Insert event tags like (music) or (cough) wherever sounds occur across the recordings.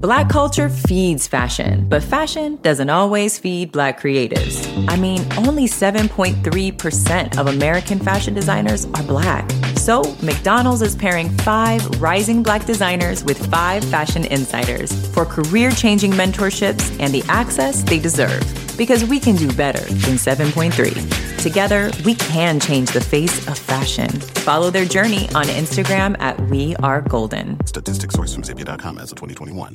Black culture feeds fashion, but fashion doesn't always feed black creatives. I mean, only 7.3% of American fashion designers are black. So, McDonald's is pairing five rising black designers with five fashion insiders for career changing mentorships and the access they deserve. Because we can do better than 7.3. Together, we can change the face of fashion. Follow their journey on Instagram at We Are Golden. Statistics sourced from Zippia.com as of 2021.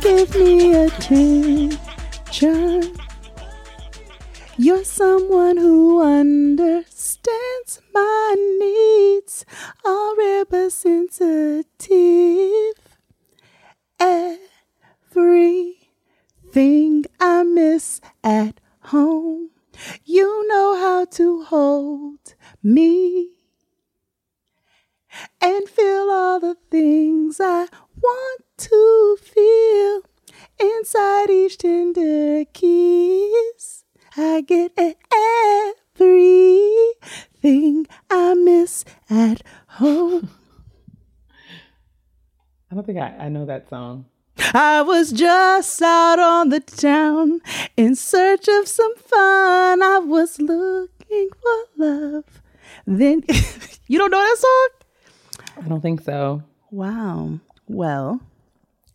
Give me attention. You're someone who understands my needs, are ever sensitive. Everything I miss at home, you know how to hold me and feel all the things I want to feel inside each tender kiss. I get everything I miss at home. I don't think I, I know that song. I was just out on the town in search of some fun. I was looking for love. Then (laughs) you don't know that song? I don't think so. Wow. Well,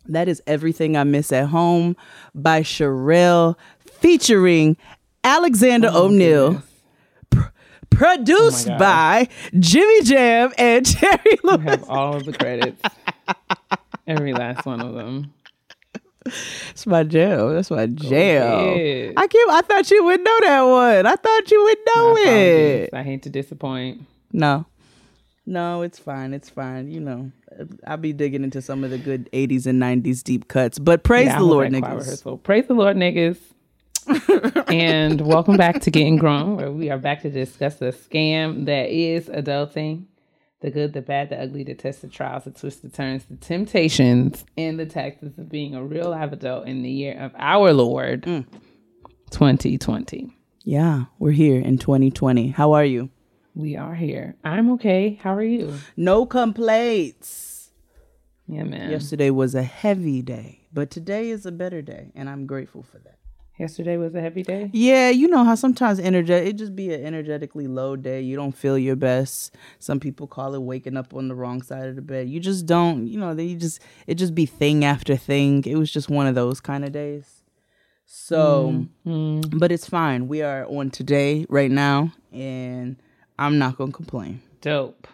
that is Everything I Miss at Home by Cherrelle featuring Alexander Oh, O'Neal. Pr- produced Oh by Jimmy Jam and (laughs) Terry You Lewis. have all of the credits. Every last one of them. It's my jam. That's my jam. ahead. I can't, I thought you would know that one. I thought you would know it. I hate to disappoint. No. No, it's fine. It's fine. You know, I'll be digging into some of the good 80s and 90s deep cuts. But praise Yeah, the Lord, niggas. rehearsal. Praise the Lord, niggas. (laughs) and welcome back to Getting Grown, where we are back to discuss the scam that is adulting. The good, the bad, the ugly, the test, the trials, the twists, the turns, the temptations, and the taxes of being a real live adult in the year of our Lord, Mm. 2020. Yeah, we're here in 2020. How are you? We are here. I'm okay. How are you? No complaints. Yeah, man. Yesterday was a heavy day, but today is a better day, and I'm grateful for that. Yesterday was a heavy day. Yeah, you know how sometimes energetic it just be an energetically low day. You don't feel your best. Some people call it waking up on the wrong side of the bed. You just don't, you know, they just it just be thing after thing. It was just one of those kind of days. So, mm-hmm. but it's fine. We are on today right now, and I'm not gonna complain. Dope.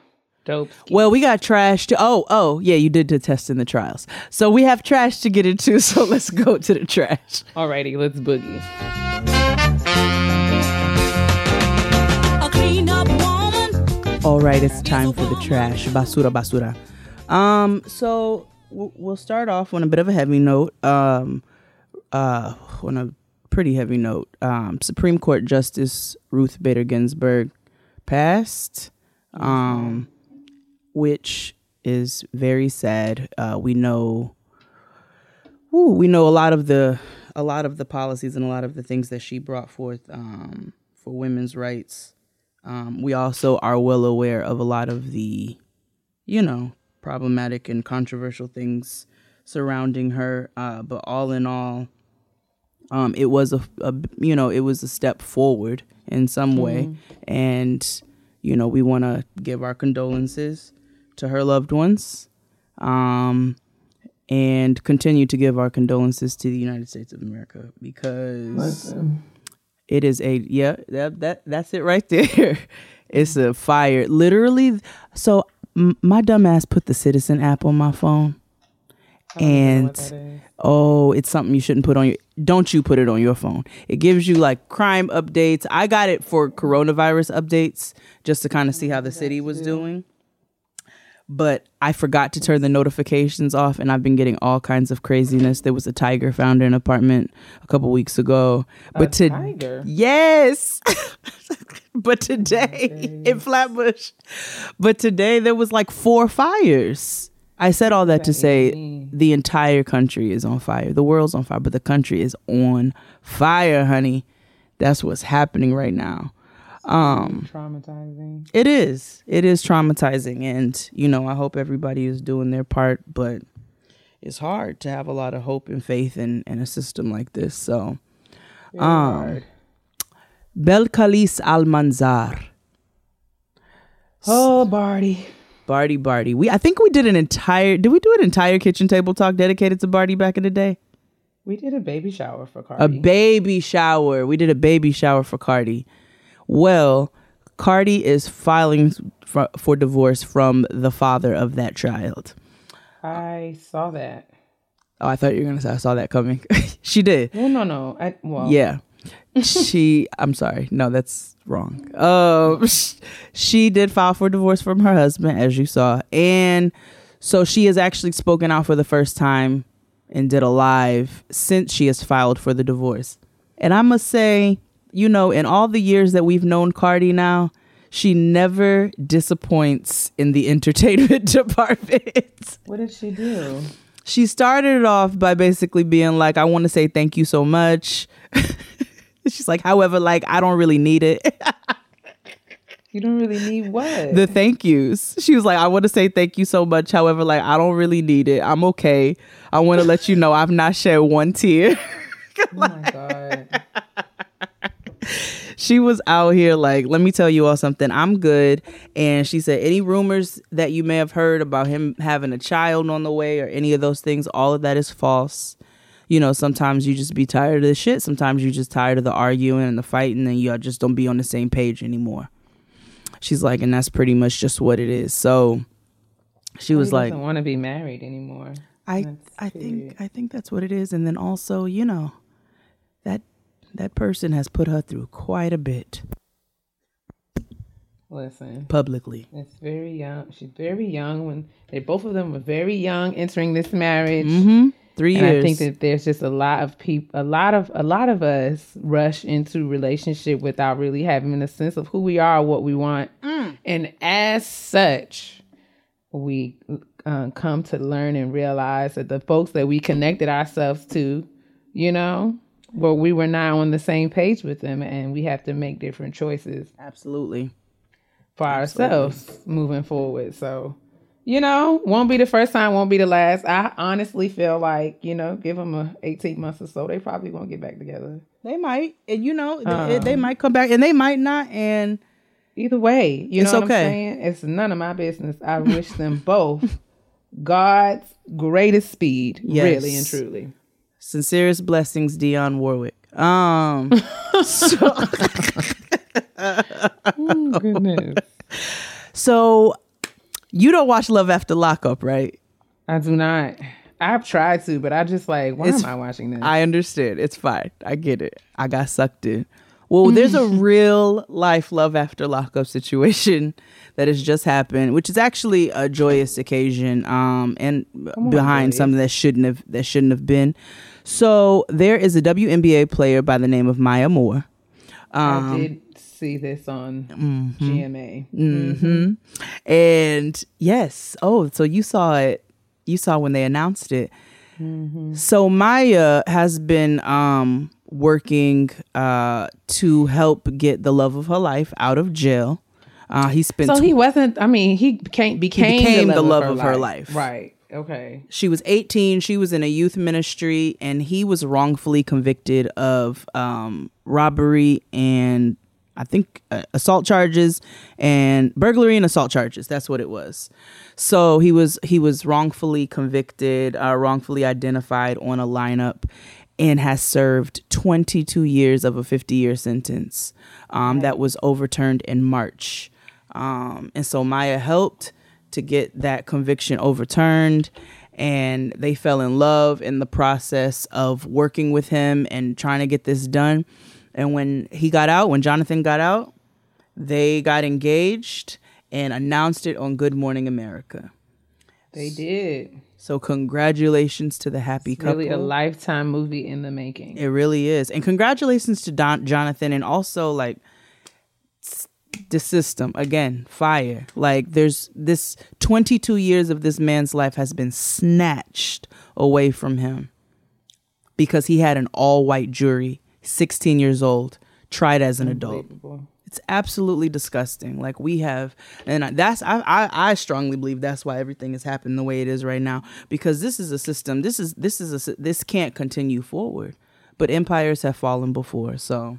Dope. Well, we got trash to. Oh, oh, yeah, you did the test in the trials. So we have trash to get into. (laughs) So let's go to the trash. Alrighty, let's boogie. A clean up woman. All right, it's time for the trash. Basura, basura. Um, so w- we'll start off on a bit of a heavy note. Um, uh, on a pretty heavy note. Um, Supreme Court Justice Ruth Bader Ginsburg passed. Um, which is very sad. Uh, we know, woo, we know a lot of the a lot of the policies and a lot of the things that she brought forth um, for women's rights. Um, we also are well aware of a lot of the, you know, problematic and controversial things surrounding her. Uh, but all in all, um, it was a, a, you know, it was a step forward in some way, and you know, we want to give our condolences to her loved ones, um, and continue to give our condolences to the United States of America because it is a yeah that that that's it right there. (laughs) it's a fire, literally. So m- my dumbass put the Citizen app on my phone, I don't even know and what that is. oh, it's something you shouldn't put on your. Don't you put it on your phone? It gives you like crime updates. I got it for coronavirus updates just to kind of see how the city was doing. But I forgot to turn the notifications off, and I've been getting all kinds of craziness. There was a tiger found in an apartment a couple weeks ago. But to tiger? yes, (laughs) but today (laughs) in Flatbush, but today there was like four fires. I said all that to say the entire country is on fire. The world's on fire, but the country is on fire, honey. That's what's happening right now. Um, Traumatizing. it is. It is traumatizing, and you know, I hope everybody is doing their part, but it's hard to have a lot of hope and faith in in a system like this. So, um, Belcalis Almanzar. Oh, Bardi. Bardi Bardi. We I think we did an entire did we do an entire kitchen table talk dedicated to Bardi back in the day? We did a baby shower for Cardi. A baby shower. We did a baby shower for Cardi. Well, Cardi is filing for, for divorce from the father of that child. I saw that. Oh, I thought you were gonna say I saw that coming. (laughs) she did. No, no, no. I, well, Yeah. (laughs) she I'm sorry. No, that's wrong. Um (laughs) she did file for divorce from her husband as you saw. And so she has actually spoken out for the first time and did a live since she has filed for the divorce. And I must say, you know, in all the years that we've known Cardi now, she never disappoints in the (laughs) entertainment department. What did she do? she started it off by basically being like, I want to say thank you so much. (laughs) She's like, however, like, I don't really need it. (laughs) You don't really need what? the thank yous. She was like, I want to say thank you so much. However, like, I don't really need it. I'm okay. I want to let you know I've not shed one tear. (laughs) oh my god. she was out here like, let me tell you all something. I'm good. And she said, any rumors that you may have heard about him having a child on the way or any of those things, all of that is false. You know, sometimes you just be tired of the shit. Sometimes you just tired of the arguing and the fighting, and y'all just don't be on the same page anymore. She's like, and that's pretty much just what it is. So she was he like, doesn't want to be married anymore. I That's I it. think I think that's what it is. And then also, you know, that that person has put her through quite a bit Listen, publicly. it's very young. She's very young when they both of them were very young entering this marriage. Mm-hmm. Three And years. I think that there's just a lot of people, a lot of a lot of us rush into relationship without really having a sense of who we are, what we want, and as such, we uh, come to learn and realize that the folks that we connected ourselves to, you know, well, we were not on the same page with them, and we have to make different choices Absolutely. for ourselves moving forward. So, you know, won't be the first time, won't be the last. I honestly feel like, you know, give them a 18 months or so, they probably won't get back together. They might, and you know, they, they might come back, and they might not. And Either way, you know what okay. I'm saying? It's none of my business. I wish them (laughs) both God's greatest speed, Yes. really and truly. sincerest blessings, Dionne Warwick. Um, (laughs) (laughs) Goodness. so you don't watch Love After Lockup, right? I do not. I've tried to, but I just like, why It's- am I watching this? I understand. It's fine. I get it. I got sucked in. Well, there's a (laughs) real life love after lockup situation (laughs) that has just happened, which is actually a joyous occasion, um, and behind something that shouldn't have that shouldn't have been. So there is a WNBA player by the name of Maya Moore. I did see this on GMA. hmm And yes, oh, so you saw it. You saw when they announced it. So Maya has been um, working uh, to help get the love of her life out of jail. Uh, he spent. So tw- he wasn't. I mean, he became became, became the, the love, love of, of her her life. life. Right. Okay. she was 18. She was in a youth ministry, and he was wrongfully convicted of um, robbery and I think uh, assault charges and burglary and assault charges. That's what it was. So he was he was wrongfully convicted, uh, wrongfully identified on a lineup, and has served 22 years of a 50 year sentence um, that was overturned in March. Um, and so Maya helped to get that conviction overturned. and they fell in love in the process of working with him and trying to get this done. And when he got out, when Jonathan got out, they got engaged and announced it on Good Morning America. They did. So congratulations to the happy couple. Really a lifetime movie in the making. It really is. And congratulations to Don- Jonathan and also like the system again, fire. Like there's this 22 years of this man's life has been snatched away from him because he had an all-white jury, 16 years old, tried as an adult. It's absolutely disgusting. Like we have, and that's I, I I strongly believe that's why everything is happening the way it is right now because this is a system. This is this is a this can't continue forward. But empires have fallen before, so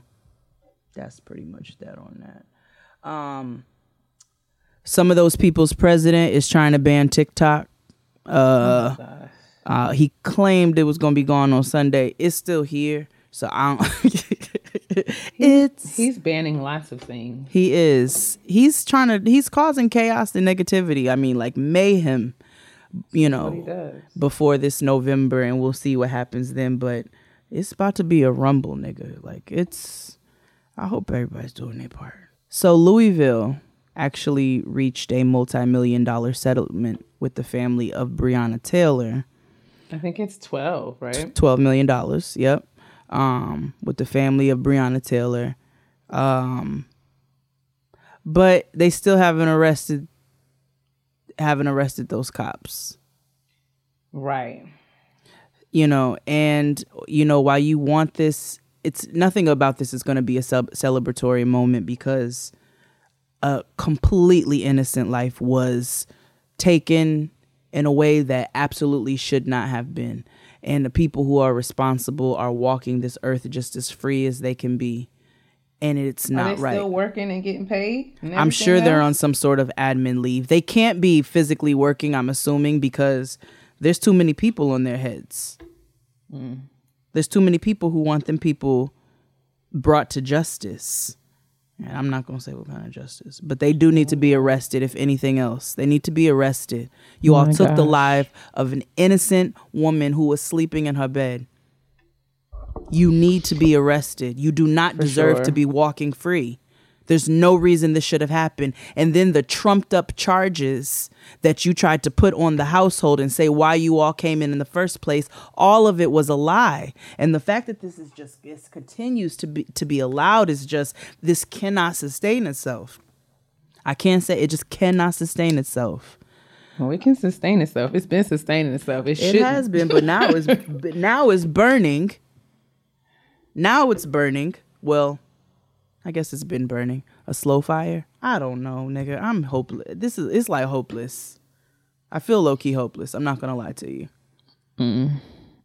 that's pretty much that on that. Um, some of those people's president is trying to ban TikTok. Uh, uh, he claimed it was gonna be gone on Sunday. It's still here, so I don't. (laughs) it's He's banning lots of things. he is. He's trying to. He's causing chaos and negativity. I mean, like mayhem. You know, He does. before this November, and we'll see what happens then. But it's about to be a rumble, nigga. Like it's. I hope everybody's doing their part. So Louisville actually reached a multi-million dollar settlement with the family of Breonna Taylor. I think it's 12, right? twelve million dollars. Yep, um, with the family of Breonna Taylor, um, but they still haven't arrested, haven't arrested those cops. Right. You know, and you know why you want this. It's nothing about this is going to be a sub- celebratory moment because a completely innocent life was taken in a way that absolutely should not have been. And the people who are responsible are walking this earth just as free as they can be. And it's not right. still working and getting paid? and I'm sure everything they're on some sort of admin leave. They can't be physically working, I'm assuming, because there's too many people on their heads. Mm. There's too many people who want them people brought to justice. And I'm not going to say what kind of justice, but they do need to be arrested, if anything else. They need to be arrested. You oh all my took the life of an innocent woman who was sleeping in her bed. You need to be arrested. You do not deserve sure. to be walking free. There's no reason this should have happened. And then the trumped up charges that you tried to put on the household and say why you all came in in the first place, all of it was a lie. And the fact that this is just this continues to be to be allowed is just this cannot sustain itself. I can't say it just cannot sustain itself. Well, it can sustain itself. It's been sustaining itself. It, It has been, but now it's (laughs) but now it's burning. Now it's burning. Well, I guess it's been burning. A slow fire? I don't know, nigga. I'm hopeless. This is it's like hopeless. I feel low key hopeless. I'm not gonna lie to you. And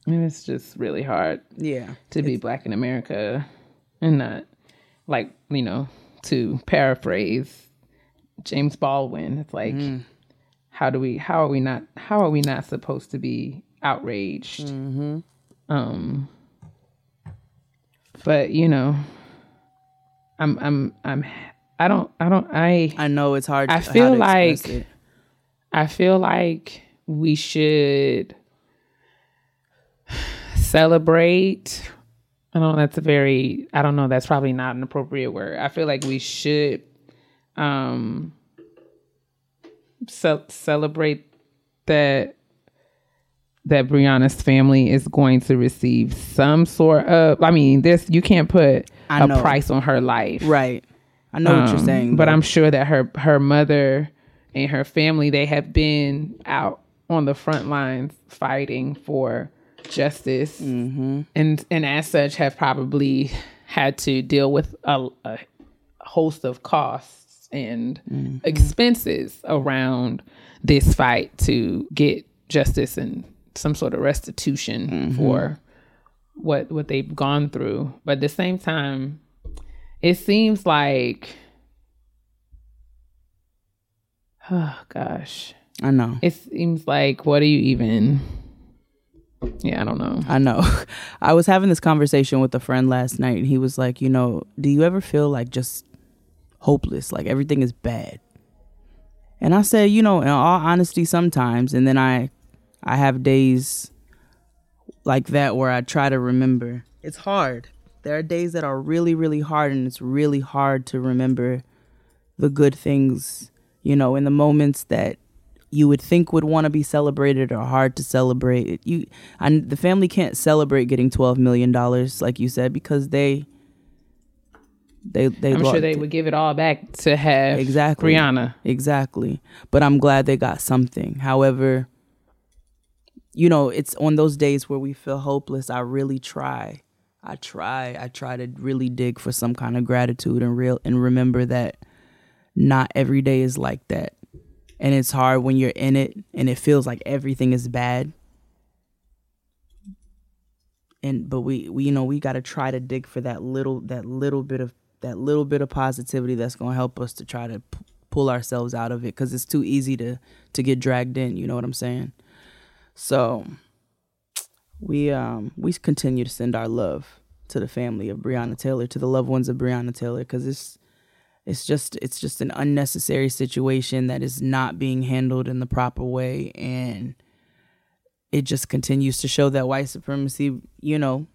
it's just really hard Yeah. to be black in America and not like, you know, to paraphrase James Baldwin. It's like how do we how are we not how are we not supposed to be outraged? Um but you know, I'm I'm I'm I don't I don't I I know it's hard. I feel like- it. I feel like we should celebrate. I don't know. That's a very. I don't know. That's probably not an appropriate word. I feel like we should um ce- celebrate that that Breonna's family is going to receive some sort of. I mean, this you can't put I a know. price on her life, right. I know what you're um, saying, but though. I'm sure that her her mother and her family they have been out on the front lines fighting for justice, Mm-hmm. and and as such have probably had to deal with a, a host of costs and Mm-hmm. expenses around this fight to get justice and some sort of restitution Mm-hmm. for what what they've gone through. But at the same time, it seems like oh (sighs) gosh. I know. It seems like what do you even Yeah, I don't know. I know. (laughs) I was having this conversation with a friend last night, and he was like, you know, do you ever feel like just hopeless, like everything is bad? And I said, you know, in all honesty, sometimes. And then I, I have days like that where I try to remember. It's hard. There are days that are really, really hard, and it's really hard to remember the good things, you know, in the moments that you would think would want to be celebrated or hard to celebrate. You, and the family can't celebrate getting twelve million dollars, like you said, because they, they, they. I'm sure lo- they would give it all back to have exactly Breonna. exactly but i'm glad they got something however you know it's on those days where we feel hopeless i really try. I try i try to really dig for some kind of gratitude and real and remember that not every day is like that. And it's hard when you're in it and it feels like everything is bad. And but we, we you know we got to try to dig for that little that little bit of that little bit of positivity that's going to help us to try to p- pull ourselves out of it because it's too easy to to get dragged in you know what i'm saying so we um we continue to send our love to the family of Breonna Taylor to the loved ones of Breonna Taylor because it's it's just it's just an unnecessary situation that is not being handled in the proper way and it just continues to show that white supremacy you know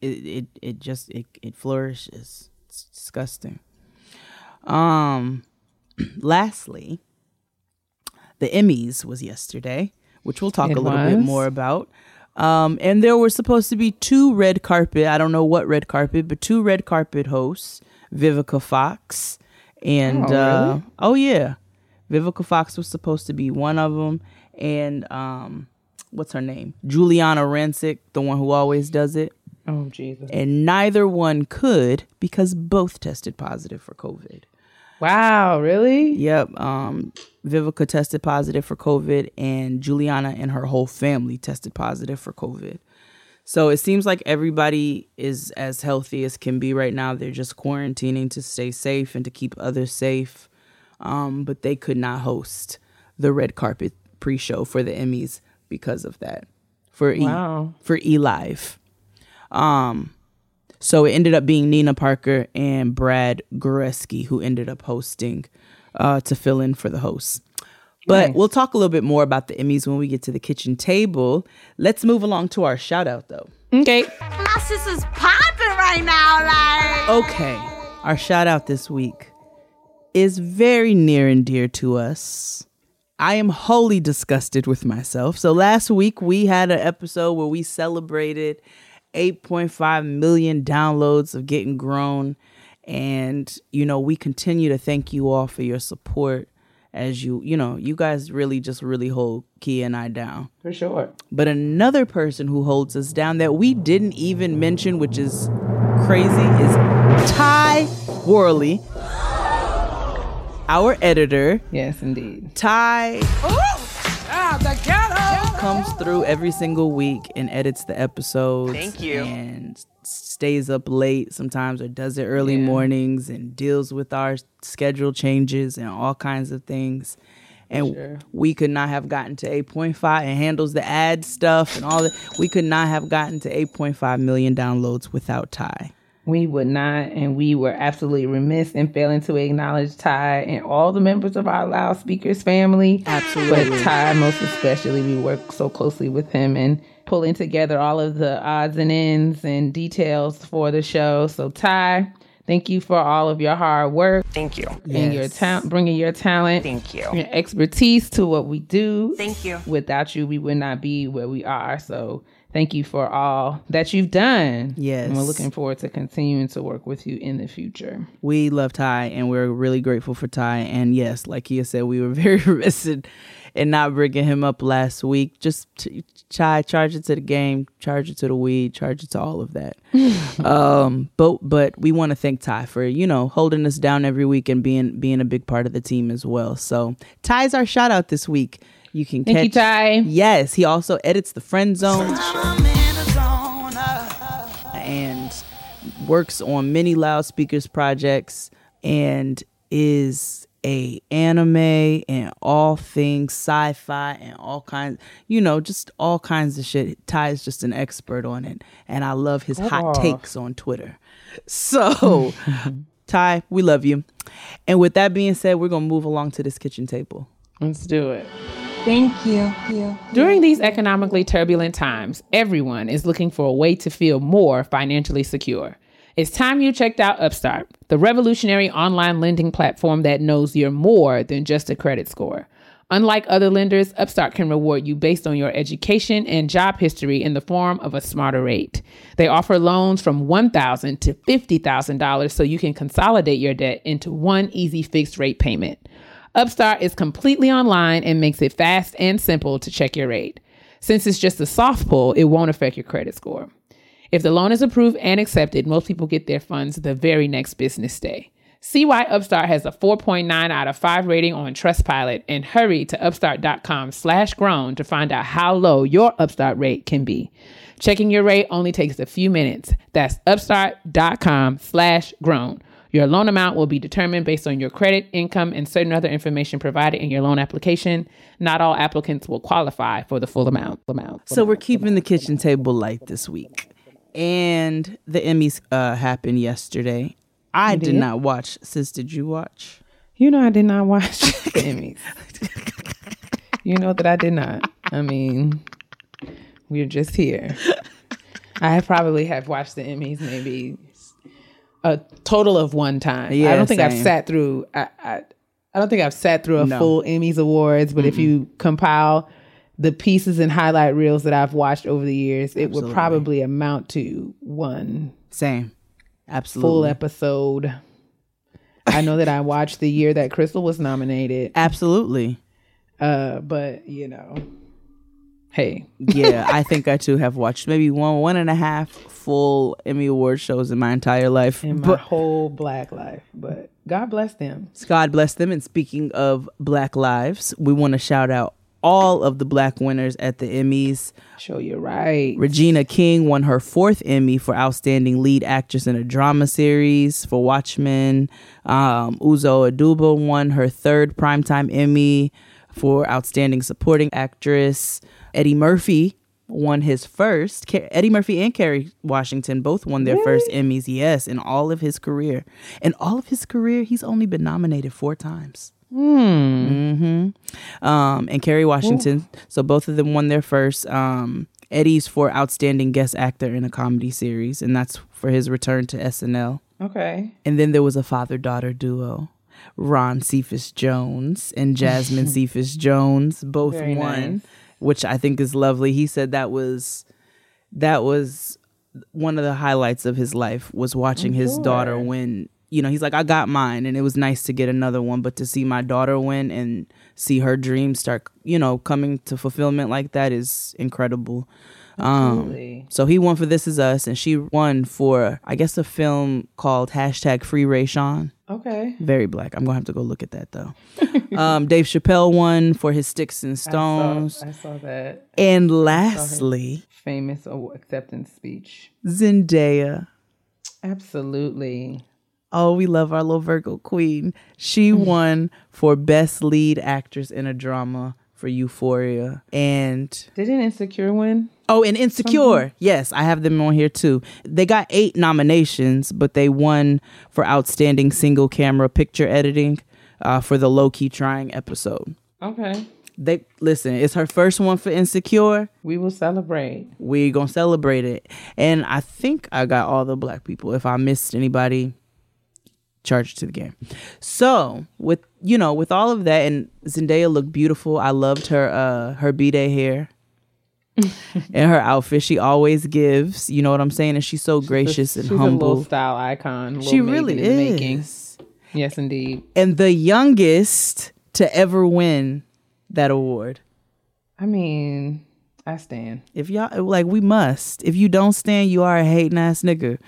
it it, it just it, it flourishes. It's disgusting. Um (clears throat) lastly the emmys was yesterday which we'll talk It a little bit more about. Um and there were supposed to be two red carpet i don't know what red carpet but two red carpet hosts vivica fox and Oh, uh really? oh yeah. Vivica fox was supposed to be one of them and um what's her name? Giuliana rancic the one who always does it. Oh Jesus! and neither one could because both tested positive for covid Wow, really? Yep. Um, Vivica tested positive for COVID, and Giuliana and her whole family tested positive for COVID. So it seems like everybody is as healthy as can be right now. They're just quarantining to stay safe and to keep others safe. Um, but they could not host the red carpet pre-show for the Emmys because of that. For E Wow. for E Live. Um, so it ended up being Nina Parker and Brad Goreski who ended up hosting uh, to fill in for the hosts. But Nice. we'll talk a little bit more about the Emmys when we get to the kitchen table. Let's move along to our shout out though. Okay. My sister's popping right now, like. Okay, our shout out this week is very near and dear to us. I am wholly disgusted with myself. So last week we had an episode where we celebrated 8.5 million downloads of Getting Grown. And, you know, we continue to thank you all for your support as you, you know, you guys really just really hold Keia and I down. For sure. But another person who holds us down that we didn't even mention, which is crazy, is Ty Worley, our editor. Yes, indeed. Ty comes through every single week and edits the episodes. Thank you. And stays up late sometimes or does it early Yeah. mornings and deals with our schedule changes and all kinds of things. And Sure. we could not have gotten to 8.5 and handles the ad stuff and all that. We could not have gotten to 8.5 million downloads without Ty. We would not, and we were absolutely remiss in failing to acknowledge Ty and all the members of our loudspeakers family. Absolutely. But Ty, most especially, we work so closely with him and pulling together all of the odds and ends and details for the show. So, Ty, thank you for all of your hard work Thank you. and your talent, bringing your talent, Thank you. your expertise to what we do. Thank you. Without you, we would not be where we are. So, thank you for all that you've done. Yes. And we're looking forward to continuing to work with you in the future. We love Ty and we're really grateful for Ty. And yes, like Keia said, we were (laughs) very remiss in, in not bringing him up last week. Just t- Ty, charge it to the game, charge it to the weed, charge it to all of that. (laughs) um, but but we want to thank Ty for you know holding us down every week and being being a big part of the team as well. So Ty's our shout out this week. You can Thank catch you, Ty. Yes, he also edits the Friend Zone. And works on many loudspeakers projects and is a anime and all things sci-fi and all kinds you know just all kinds of shit. Ty is just an expert on it. And i love his hot takes on twitter. So (laughs) ty we love you. And with that being said we're gonna move along to this kitchen table. Let's do it. Thank you. During these economically turbulent times, everyone is looking for a way to feel more financially secure. It's time you checked out Upstart, the revolutionary online lending platform that knows you're more than just a credit score. Unlike other lenders, Upstart can reward you based on your education and job history in the form of a smarter rate. They offer loans from 1,000 to $50,000 so you can consolidate your debt into one easy fixed rate payment. Upstart is completely online and makes it fast and simple to check your rate. Since it's just a soft pull, it won't affect your credit score. If the loan is approved and accepted, most people get their funds the very next business day. See why Upstart has a 4.9 out of 5 rating on Trustpilot and hurry to upstart.com slash grown to find out how low your Upstart rate can be. Checking your rate only takes a few minutes. That's upstart.com slash grown. Your loan amount will be determined based on your credit, income, and certain other information provided in your loan application. Not all applicants will qualify for the full amount. amount So we're keeping the kitchen table light this week. And the Emmys uh, happened yesterday. I did did? not watch. Sis, did you watch? You know, I did not watch (laughs) the Emmys. you know that I did not. I mean, we're just here. I probably have watched the Emmys maybe a total of one time. Yeah, I don't think I've sat through. I, I, I don't think I've sat through a No. full Emmys awards. But if you compile the pieces and highlight reels that I've watched over the years, it would probably amount to one Same. Absolutely. full episode. I know that I (laughs) watched the year that Crystal was nominated. Absolutely. Uh, but you know, hey, Yeah, I (laughs) think I too have watched maybe one, one and a half full Emmy Award shows in my entire life. in my But whole black life. But God bless them. God bless them. And speaking of Black lives, we want to shout out all of the Black winners at the Emmys. Show you're right. Regina King won her fourth Emmy for Outstanding Lead Actress in a Drama Series for Watchmen. Um, Uzo Aduba won her third Primetime Emmy for Outstanding Supporting Actress. Eddie Murphy won his first. Eddie Murphy and Kerry Washington both won their first Emmys, yes, in all of his career. In all of his career, he's only been nominated four times. hmm Um, and Kerry Washington. So both of them won their first. Um, Eddie's for Outstanding Guest Actor in a Comedy Series, and that's for his return to SNL. Okay. And then there was a father daughter duo. Ron Cephas Jones and Jasmine (laughs) Cephas Jones both Very won, nice. Which I think is lovely. He said that was that was one of the highlights of his life was watching his daughter win. You know, he's like, I got mine, and it was nice to get another one, but to see my daughter win and see her dreams start, you know, coming to fulfillment like that is incredible. Um, so he won for This Is Us, and she won for, I guess, a film called hashtag Free Rayshawn. Okay. Very black. I'm gonna have to go look at that though. (laughs) um, Dave Chappelle won for his Sticks and Stones, I saw that and lastly, famous acceptance speech. Zendaya. Absolutely. Oh, we love our little Virgo queen. She (laughs) won for Best Lead Actress in a Drama for Euphoria, and Didn't Insecure win? Oh, and Insecure. Yes, I have them on here too. They got eight nominations, but they won for Outstanding Single Camera Picture Editing uh, for the Low Key Trying episode. Okay. They listen. It's her first one for Insecure. We will celebrate. We gonna celebrate it, and I think I got all the black people. If I missed anybody, charge to the game. So with you know with all of that, and Zendaya looked beautiful. I loved her uh her b day hair. (laughs) and her outfit, she always gives. You know what I'm saying? And she's so gracious and She's a little humble. style icon. She really is. Yes, indeed. And the youngest to ever win that award. I mean, I stand. If y'all like, we must. If you don't stand, you are a hating ass nigga.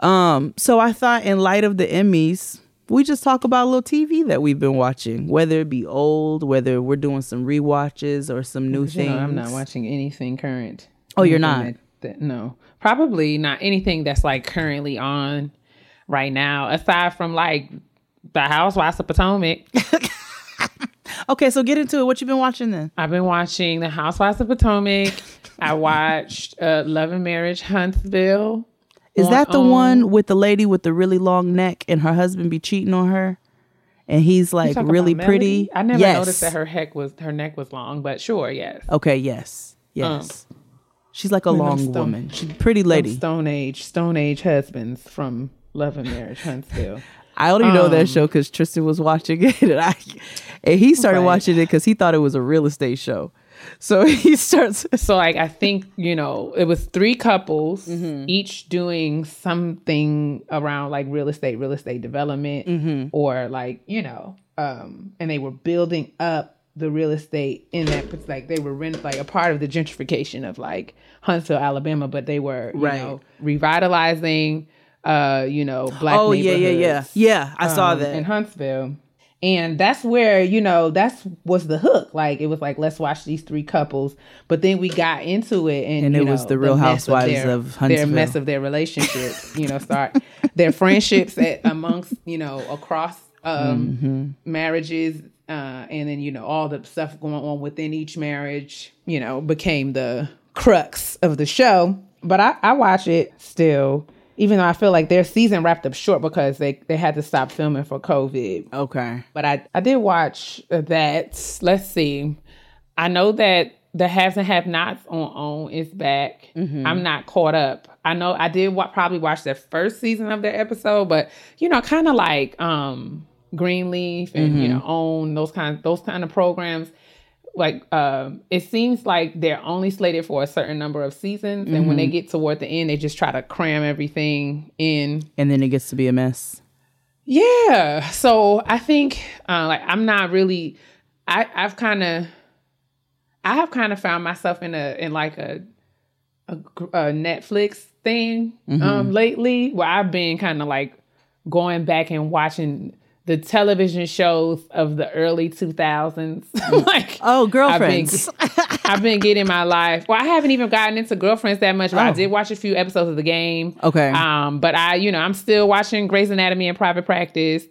Um, so I thought, in light of the Emmys, we just talk about a little TV that we've been watching, whether it be old, whether we're doing some rewatches or some new things. know, I'm not watching anything current. Oh, you're not? That, that- no, probably not anything that's like currently on right now, aside from like the Housewives of Potomac. (laughs) Okay, so get into it. What you been watching then? I've been watching the Housewives of Potomac. I (laughs) watched uh, Love and Marriage Huntsville. Is on- that the on- one with the lady with the really long neck and her husband be cheating on her? and he's like really pretty. I never yes. noticed that her heck was her neck was long, but sure, yes. Okay, yes, yes. She's like a long stone- woman. She's a pretty lady. Stone Age, Stone Age husbands from Love and Marriage, Huntsville. I only know that Um, show because Tristan was watching (laughs) it, and I and he started Right. watching it because he thought it was a real estate show. So (laughs) he starts. so like I think you know it was three couples Mm-hmm. each doing something around like real estate, real estate development, Mm-hmm. or like you know, um, and they were building up the real estate in that it's like they were rent like a part of the gentrification of like Huntsville, Alabama, but they were you Right. know revitalizing, uh, you know, black. Oh yeah, yeah, yeah, yeah. I saw um, that. in Huntsville. And that's where, you know, that's was the hook. Like it was like, let's watch these three couples. But then we got into it and, And it was the Real mess Housewives their, of Their mess of their relationship, (laughs) you know, start their friendships at, amongst, you know, across um Mm-hmm. marriages. Uh, and then, you know, all the stuff going on within each marriage, you know, became the crux of the show. But I, I watch it still, even though I feel like their season wrapped up short because they, they had to stop filming for COVID. okay. But I, I did watch that. Let's see. I know that the Haves and Have Nots on OWN is back. I'm not caught up. I know I did wa- probably watch the first season of their episode, but you know, kind of like um Greenleaf and you know OWN those kind those kind of programs. Like um, it seems like they're only slated for a certain number of seasons, and when they get toward the end, they just try to cram everything in And then it gets to be a mess. yeah. So I think uh, like I'm not really I I've kind of I have kind of found myself in a in like a a, a Netflix thing um lately where I've been kind of like going back and watching the television shows of the early 2000s (laughs) like Oh, I've been, girlfriends. I've been getting my life. Well, I haven't even gotten into girlfriends that much, but I Oh. did watch a few episodes of the game. Okay. Um, but I, you know, I'm still watching Grey's Anatomy and private practice.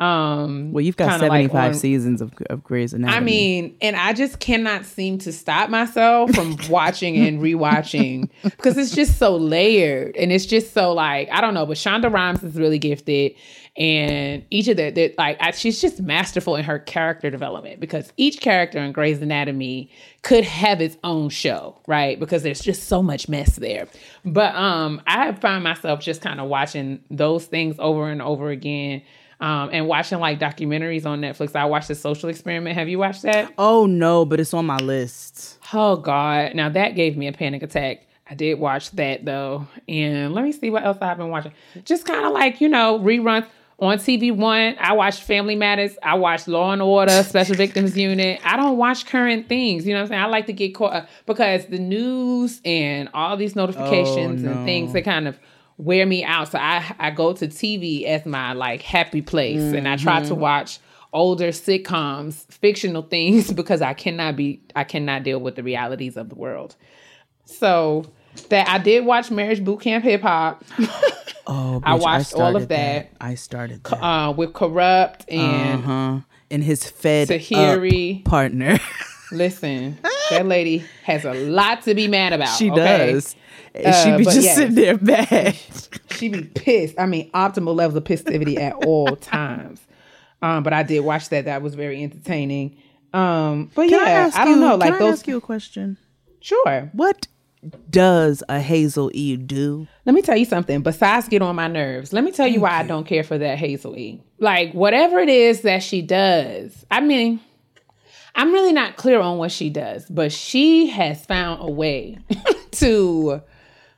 Um, well, you've got kinda like 75 on- seasons of, of Grey's Anatomy. I mean, and I just cannot seem to stop myself from (laughs) watching and rewatching because it's just so layered and it's just so like I don't know. But Shonda Rhimes is really gifted, and each of the, the like I, she's just masterful in her character development because each character in Grey's Anatomy could have its own show, right? Because there's just so much mess there. But um, I have found myself just kind of watching those things over and over again. Um, and watching like documentaries on Netflix. I watched The Social Experiment. Have you watched that? oh no, but it's on my list. Oh God! Now that gave me a panic attack. I did watch that though, and let me see what else I've been watching. Just kind of like you know reruns on TV One. I watched Family Matters. I watched Law and Order, Special Victims (laughs) Unit. I don't watch current things. You know what I'm saying? I like to get caught up because the news and all these notifications Oh, and things that kind of wear me out. So I I go to TV as my like happy place, and I try Mm-hmm. to watch older sitcoms, fictional things (laughs) because I cannot be I cannot deal with the realities of the world. So that I did watch Marriage Boot Camp Hip Hop (laughs) Oh, I bitch, watched all of started that. I started that. uh, with Corrupt and uh-huh. And his fed Tahiri. partner. (laughs) listen, that lady has a lot to be mad about. she okay? does. And she Uh, be but just yes. sitting there mad. She be pissed. I mean, optimal levels of pissivity at all (laughs) times. Um, but I did watch that. That was very entertaining. Um, but Can I yeah, ask I, don't you, know. Can Like I those. ask you a question? Sure. What does a Hazel E do? Let me tell you something. Besides get on my nerves, let me tell you why I don't care for that Hazel E. Like whatever it is that she does, I mean, I'm really not clear on what she does, but she has found a way (laughs) to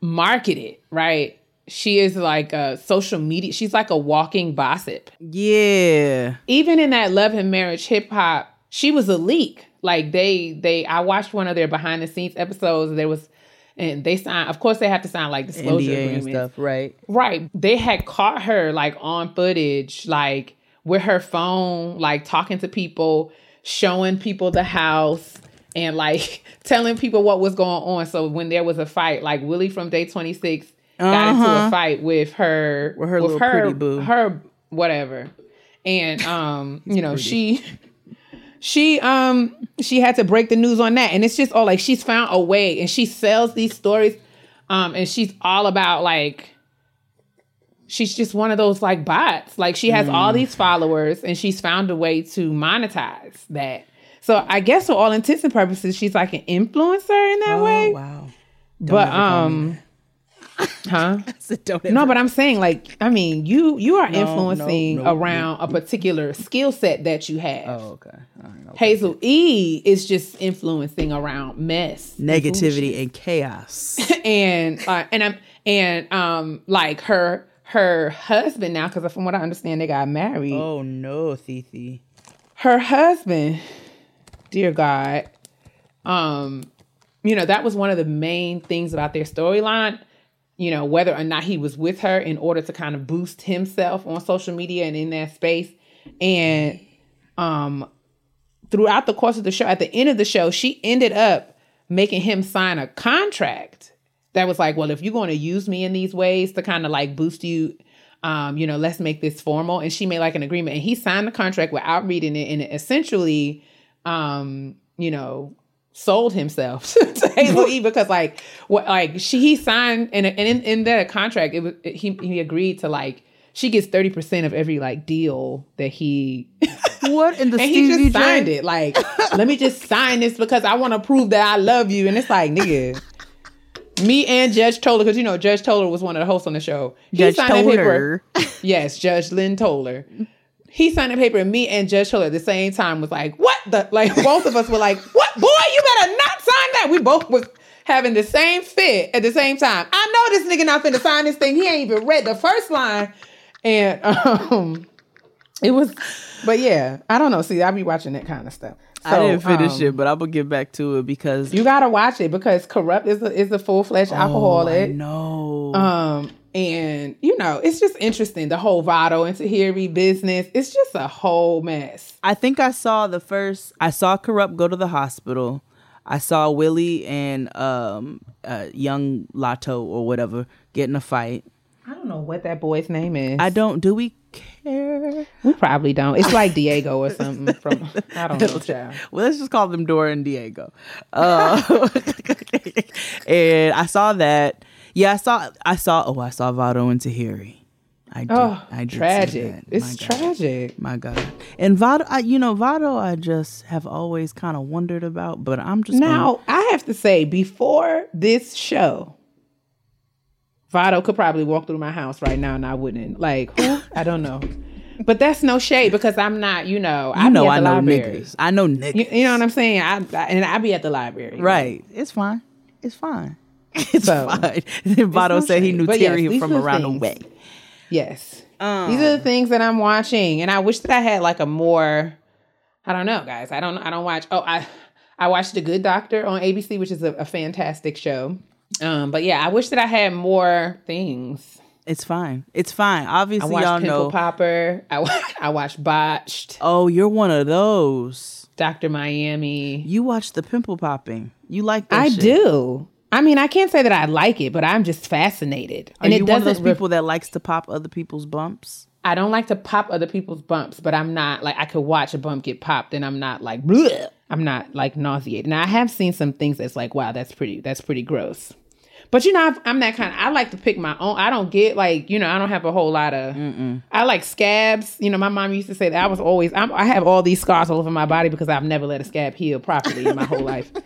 market it. Right? She is like a social media. She's like a walking gossip. Yeah. Even in that Love and Marriage hip hop, she was a leak. Like they they I watched one of their behind the scenes episodes. There was and they signed of course they have to sign like disclosure NDA and agreements. stuff, right? Right. They had caught her like on footage, like with her phone, like talking to people, showing people the house, and like (laughs) telling people what was going on. So when there was a fight, like Willie from Day 26 got into a fight with her Uh-huh. With her little pretty boo. Her whatever. And (laughs) um, you know, she she um she had to break the news on that and it's just all like she's found a way and she sells these stories um and she's all about like she's just one of those like bots. Like she has all these followers and she's found a way to monetize that. So I guess for all intents and purposes, she's like an influencer in that way. Oh, wow. But um (laughs) huh? (laughs) Don't No, but I'm saying like I mean you you are No, influencing no, no, around a particular skill set that you have. Oh, okay. All right, okay. Hazel E is just influencing around mess, and Negativity and chaos. (laughs) and uh, and I'm and um like her her husband now because from what I understand they got married. oh no, Thithi. Her husband, dear God, um, you know that was one of the main things about their storyline. You know whether or not he was with her in order to kind of boost himself on social media and in that space, and um throughout the course of the show, at the end of the show, she ended up making him sign a contract that was like, well, if you're going to use me in these ways to kind of like boost you, um, you know, let's make this formal. And she made like an agreement, and he signed the contract without reading it, and it essentially, um, you know, sold himself (laughs) to Hazel E because like what like she he signed and and in, in that contract it was he he agreed to like she gets 30% of every like deal that he (laughs) What in the (laughs) and he just signed it. Like, let me just sign this because I want to prove that I love you. And it's like, nigga, me and Judge Toler, because you know Judge Toler was one of the hosts on the show. He Judge Toler. Yes, Judge Lynn Toler. He signed a paper, and me and Judge Toler at the same time was like, "What the?" Like both of us were like, "What, boy? You better not sign that." We both was having the same fit at the same time. I know this nigga not finna sign this thing. He ain't even read the first line, and (laughs) um, it was. But yeah, I don't know. See, I be watching that kind of stuff. I didn't finish um, it, but I'm gonna get back to it because You gotta watch it because corrupt is a, is a full fledged Oh, alcoholic. know. Um, and you know, it's just interesting the whole Vado and Tahiri business. It's just a whole mess. I think I saw the first. I saw corrupt go to the hospital. I saw Willie and um, uh, young Lato or whatever get in a fight. I don't know what that boy's name is. I don't. Do we care? we probably don't. It's like Diego or something from I don't know. (laughs) Child. Well, let's just call them Dora and Diego. Uh, (laughs) and I saw that. Yeah, I saw. I saw. Oh, I saw Vado and Tahiri. I did. Oh, I did tragic! It's God. tragic. My God. And Vado, I, you know, Vado, I just have always kind of wondered about, but I'm just gonna- Now I have to say, before this show, Vado could probably walk through my house right now, and I wouldn't. Like, who? I don't know. But that's no shade because I'm not. You know, I you know, I know library. niggas. I know niggas. You, you know what I'm saying? I, I and I be at the library. Right. It's fine. It's fine. (laughs) It's So, fine. (laughs) No said he knew But yes, Terry from around the way. Yes. These are the things that I'm watching, and I wish that I had like a more. I don't know, guys. I don't. I don't watch. Oh, I I watched The Good Doctor on ABC, which is a, a fantastic show. Um, but yeah, I wish that I had more things. It's fine. It's fine. I Obviously, watched y'all Pimple know. Popper. I (laughs) I watched Botched, Oh, you're one of those. Doctor Miami. You watch the pimple popping. You like that I shit. do. I mean, I can't say that I like it, but I'm just fascinated. Are and you it one of those people that likes to pop other people's bumps? I don't like to pop other people's bumps, but I'm not like I could watch a bump get popped and I'm not like Bleh. I'm not like nauseated. Now I have seen some things that's like wow, that's pretty that's pretty gross. But you know, I've- I'm that kind. Of, I like to pick my own. I don't get like you know. I don't have a whole lot of. I like scabs. You know, my mom used to say that I was always. I'm, I have all these scars all over my body because I've never let a scab heal properly in my whole life. (laughs)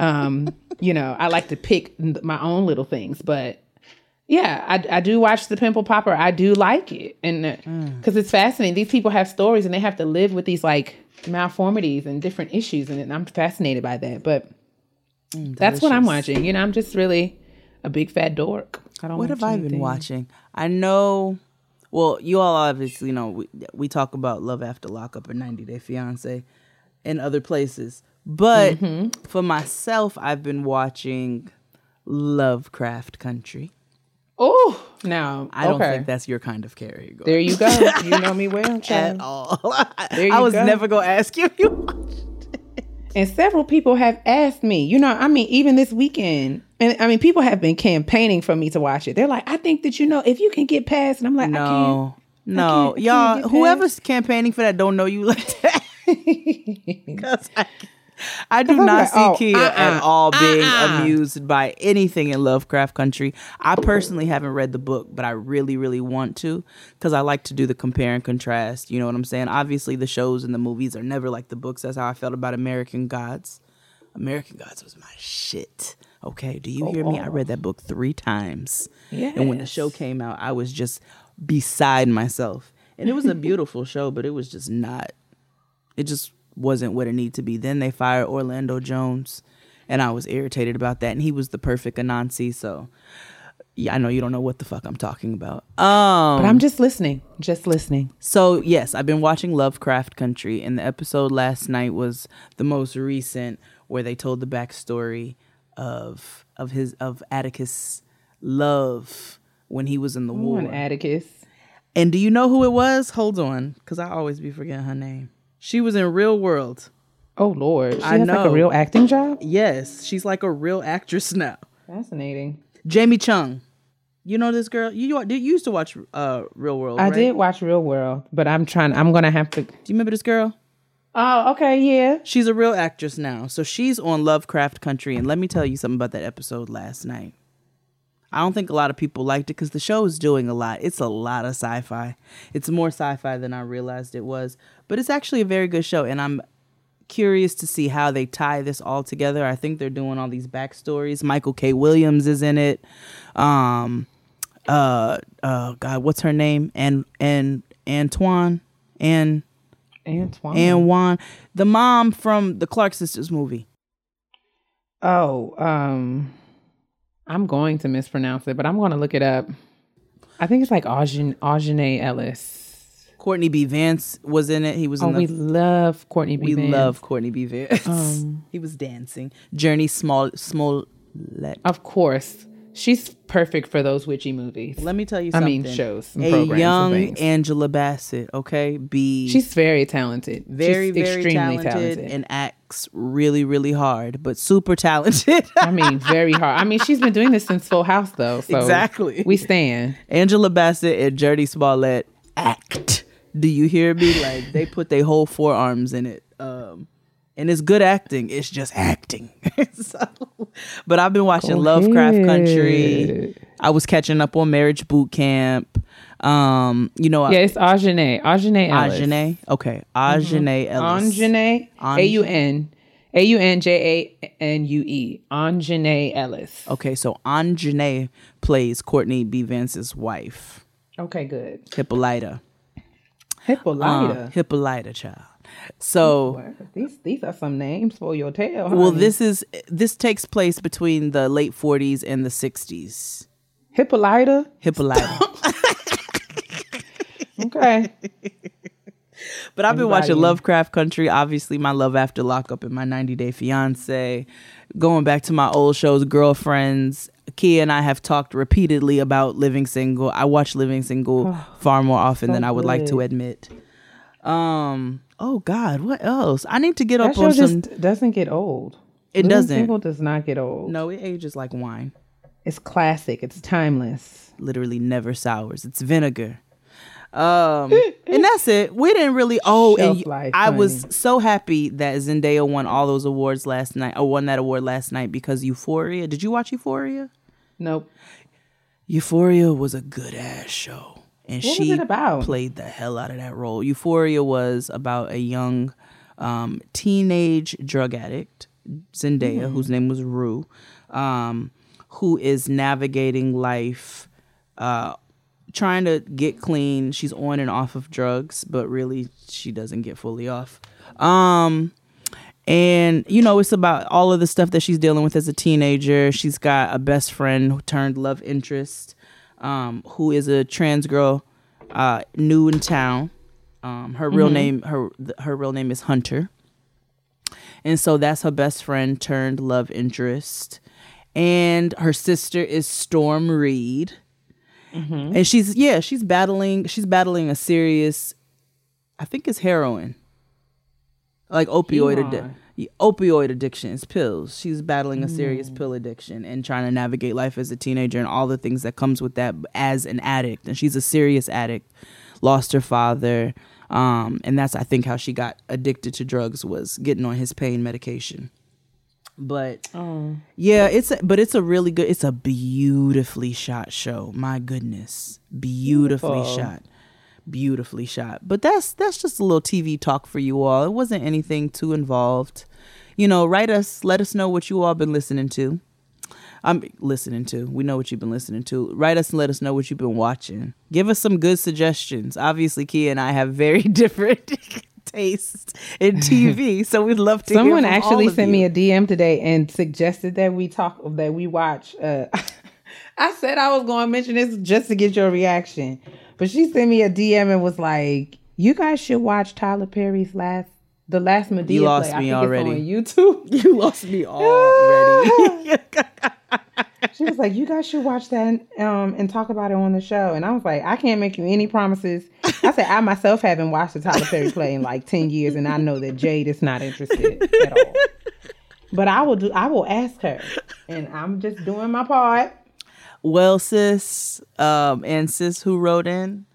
Um, you know, I like to pick my own little things, but yeah, I, I do watch the pimple popper. I do like it, and uh, mm. because it's fascinating. These people have stories, and they have to live with these like malformities and different issues, and I'm fascinated by that. But mm, that's what I'm watching. You know, I'm just really a big fat dork. I don't. What have I been watching? I know. Well, you all obviously you know we, we talk about Love After Lockup and 90 Day Fiance and other places. But Mm-hmm. for myself, I've been watching Lovecraft Country. Oh, now I don't okay. think that's your kind of carry. There you go. (laughs) You know me well, at all. (laughs) There you I was go. never gonna ask you if you watched. And several people have asked me, you know, I mean, even this weekend, and I mean, people have been campaigning for me to watch it. They're like, I think that, you know, if you can get past, and I'm like, I can't. No, no, can't- I can't y'all. Whoever's campaigning for that don't know you like that. (laughs) 'Cause I, I do not like, see oh, Keia uh-uh, at all being uh-uh. amused by anything in Lovecraft Country. I personally haven't read the book, but I really, really want to because I like to do the compare and contrast. You know what I'm saying? Obviously, the shows and the movies are never like the books. That's how I felt about American Gods. American Gods was my shit. Okay, do you oh, hear me? I oh. read that book three times. And when the show came out, I was just beside myself. And it was a beautiful show, but it was just not it just wasn't what it needed to be. Then they fired Orlando Jones, and I was irritated about that. And he was the perfect Anansi, so yeah, I know you don't know what the fuck I'm talking about. Um, But I'm just listening. Just listening. so yes, I've been watching Lovecraft Country, and the episode last night was the most recent, where they told the backstory of of his of Atticus' love when he was in the Come war. Atticus. And do you know who it was? Hold on, because I always be forgetting her name. She was in Real World. Oh Lord, she I has like a real acting job. Yes, she's like a real actress (laughs) now. Fascinating. Jamie Chung. You know this girl? You, you used to watch uh, Real World. I right? did watch Real World, but I'm trying. I'm gonna have to. Do you remember this girl? Oh, okay, yeah. She's a real actress now. So she's on Lovecraft Country. And let me tell you something about that episode last night. I don't think a lot of people liked it because the show is doing a lot. It's a lot of sci fi. It's more sci fi than I realized it was. But it's actually a very good show. And I'm curious to see how they tie this all together. I think they're doing all these backstories. Michael K. Williams is in it. Um, uh, uh, God, what's her name? And, and Antoine and Antoine. and Juan, the mom from the Clark sisters movie. oh, um, I'm going to mispronounce it, but I'm going to look it up. I think it's like Aujane, Aujane Ellis. Courtney B. Vance was in it. He was Oh, in the. we love Courtney B. we Vance. love Courtney B. Vance. Um, (laughs) he was dancing. Jurnee Small Smollett. Of course, she's perfect for those witchy movies. Let me tell you I something. mean, shows and A programs young. Angela Bassett. Okay, be She's very talented. very She's very extremely talented, and acts really really hard, but super talented. I mean, very hard. I mean, she's been doing this since Full House, though. So Exactly. We stand. Angela Bassett and Jurnee Smollett act. Do you hear me? Like they put their whole forearms in it. Um and it's good acting. It's just acting. (laughs) so, but I've been watching Go Lovecraft Country. I was catching up on Marriage Boot Camp. Um, you know, Yeah, it's Aujane. Aujane Ellis. Ajane. Okay, Ajane Ellis. Anjane. A U N. A U N J A N U E. Anjane Ellis. Okay, so Anjane plays Courtney B. Vance's wife, Okay, good. Hippolyta. Hippolyta. Uh, Hippolyta, child. So. These these are some names for your tale. Well, this is this takes place between the late 40s and the 60s. Hippolyta. Hippolyta. (laughs) Okay. but I've been watching Lovecraft Country, obviously my Love After Lockup and my 90 Day Fiance, going back to my old shows Girlfriends. Keia and I have talked repeatedly about Living Single. I watch Living Single far more often so than I would like to admit. Um, oh god, what else? I need to get that up on some doesn't get old. It Living doesn't. Living Single does not get old. No, it ages like wine. It's classic. It's timeless. literally never sours. It's vinegar. Um, and that's it. We didn't really. Oh, and life, I was so happy that Zendaya won all those awards last night. Or won that award last night because Euphoria. Did you watch Euphoria? Nope. Euphoria was a good ass show, and What she played the hell out of that role. Euphoria was about a young um, teenage drug addict, Zendaya, Mm-hmm. whose name was Rue, um, who is navigating life, uh, trying to get clean. She's on and off of drugs, but really she doesn't get fully off. Um, and you know it's about all of the stuff that she's dealing with as a teenager. She's got a best friend who turned love interest um, who is a trans girl uh, new in town. Um, her real name her her real name is hunter. And so that's her best friend turned love interest. And her sister is Storm Reid and she's yeah she's battling she's battling a serious i think it's heroin. Like opioid Yeehaw. addi- opioid addictions pills. She's battling a serious pill addiction and trying to navigate life as a teenager and all the things that comes with that as an addict. And she's a serious addict lost her father Um, and that's I think how she got addicted to drugs was getting on his pain medication. But oh. yeah, it's a, but it's a really good. It's a beautifully shot show. My goodness, beautifully Beautiful. shot, beautifully shot. But that's that's just a little TV talk for you all. It wasn't anything too involved. You know, write us, let us know what you all been listening to. I'm listening to. We know what you've been listening to. Write us and let us know what you've been watching. Give us some good suggestions. Obviously, Keia and I have very (laughs) different tastes in TV, (laughs) so we'd love to. Someone hear from actually all of sent you. me a DM today and suggested that we talk that we watch. Uh, (laughs) I said I was going to mention this just to get your reaction, but she sent me a DM and was like, "You guys should watch Tyler Perry's last, the last Madea You lost play. I me think already. It's on YouTube." (laughs) You lost me already. (laughs) She was like, "You guys should watch that um, and talk about it on the show." And I was like, "I can't make you any promises." I said, "I myself haven't watched the Tyler Perry play in like ten years, and I know that Jade is not interested at all." But I will do. I will ask her, and I'm just doing my part. well, sis, um, and sis who wrote in,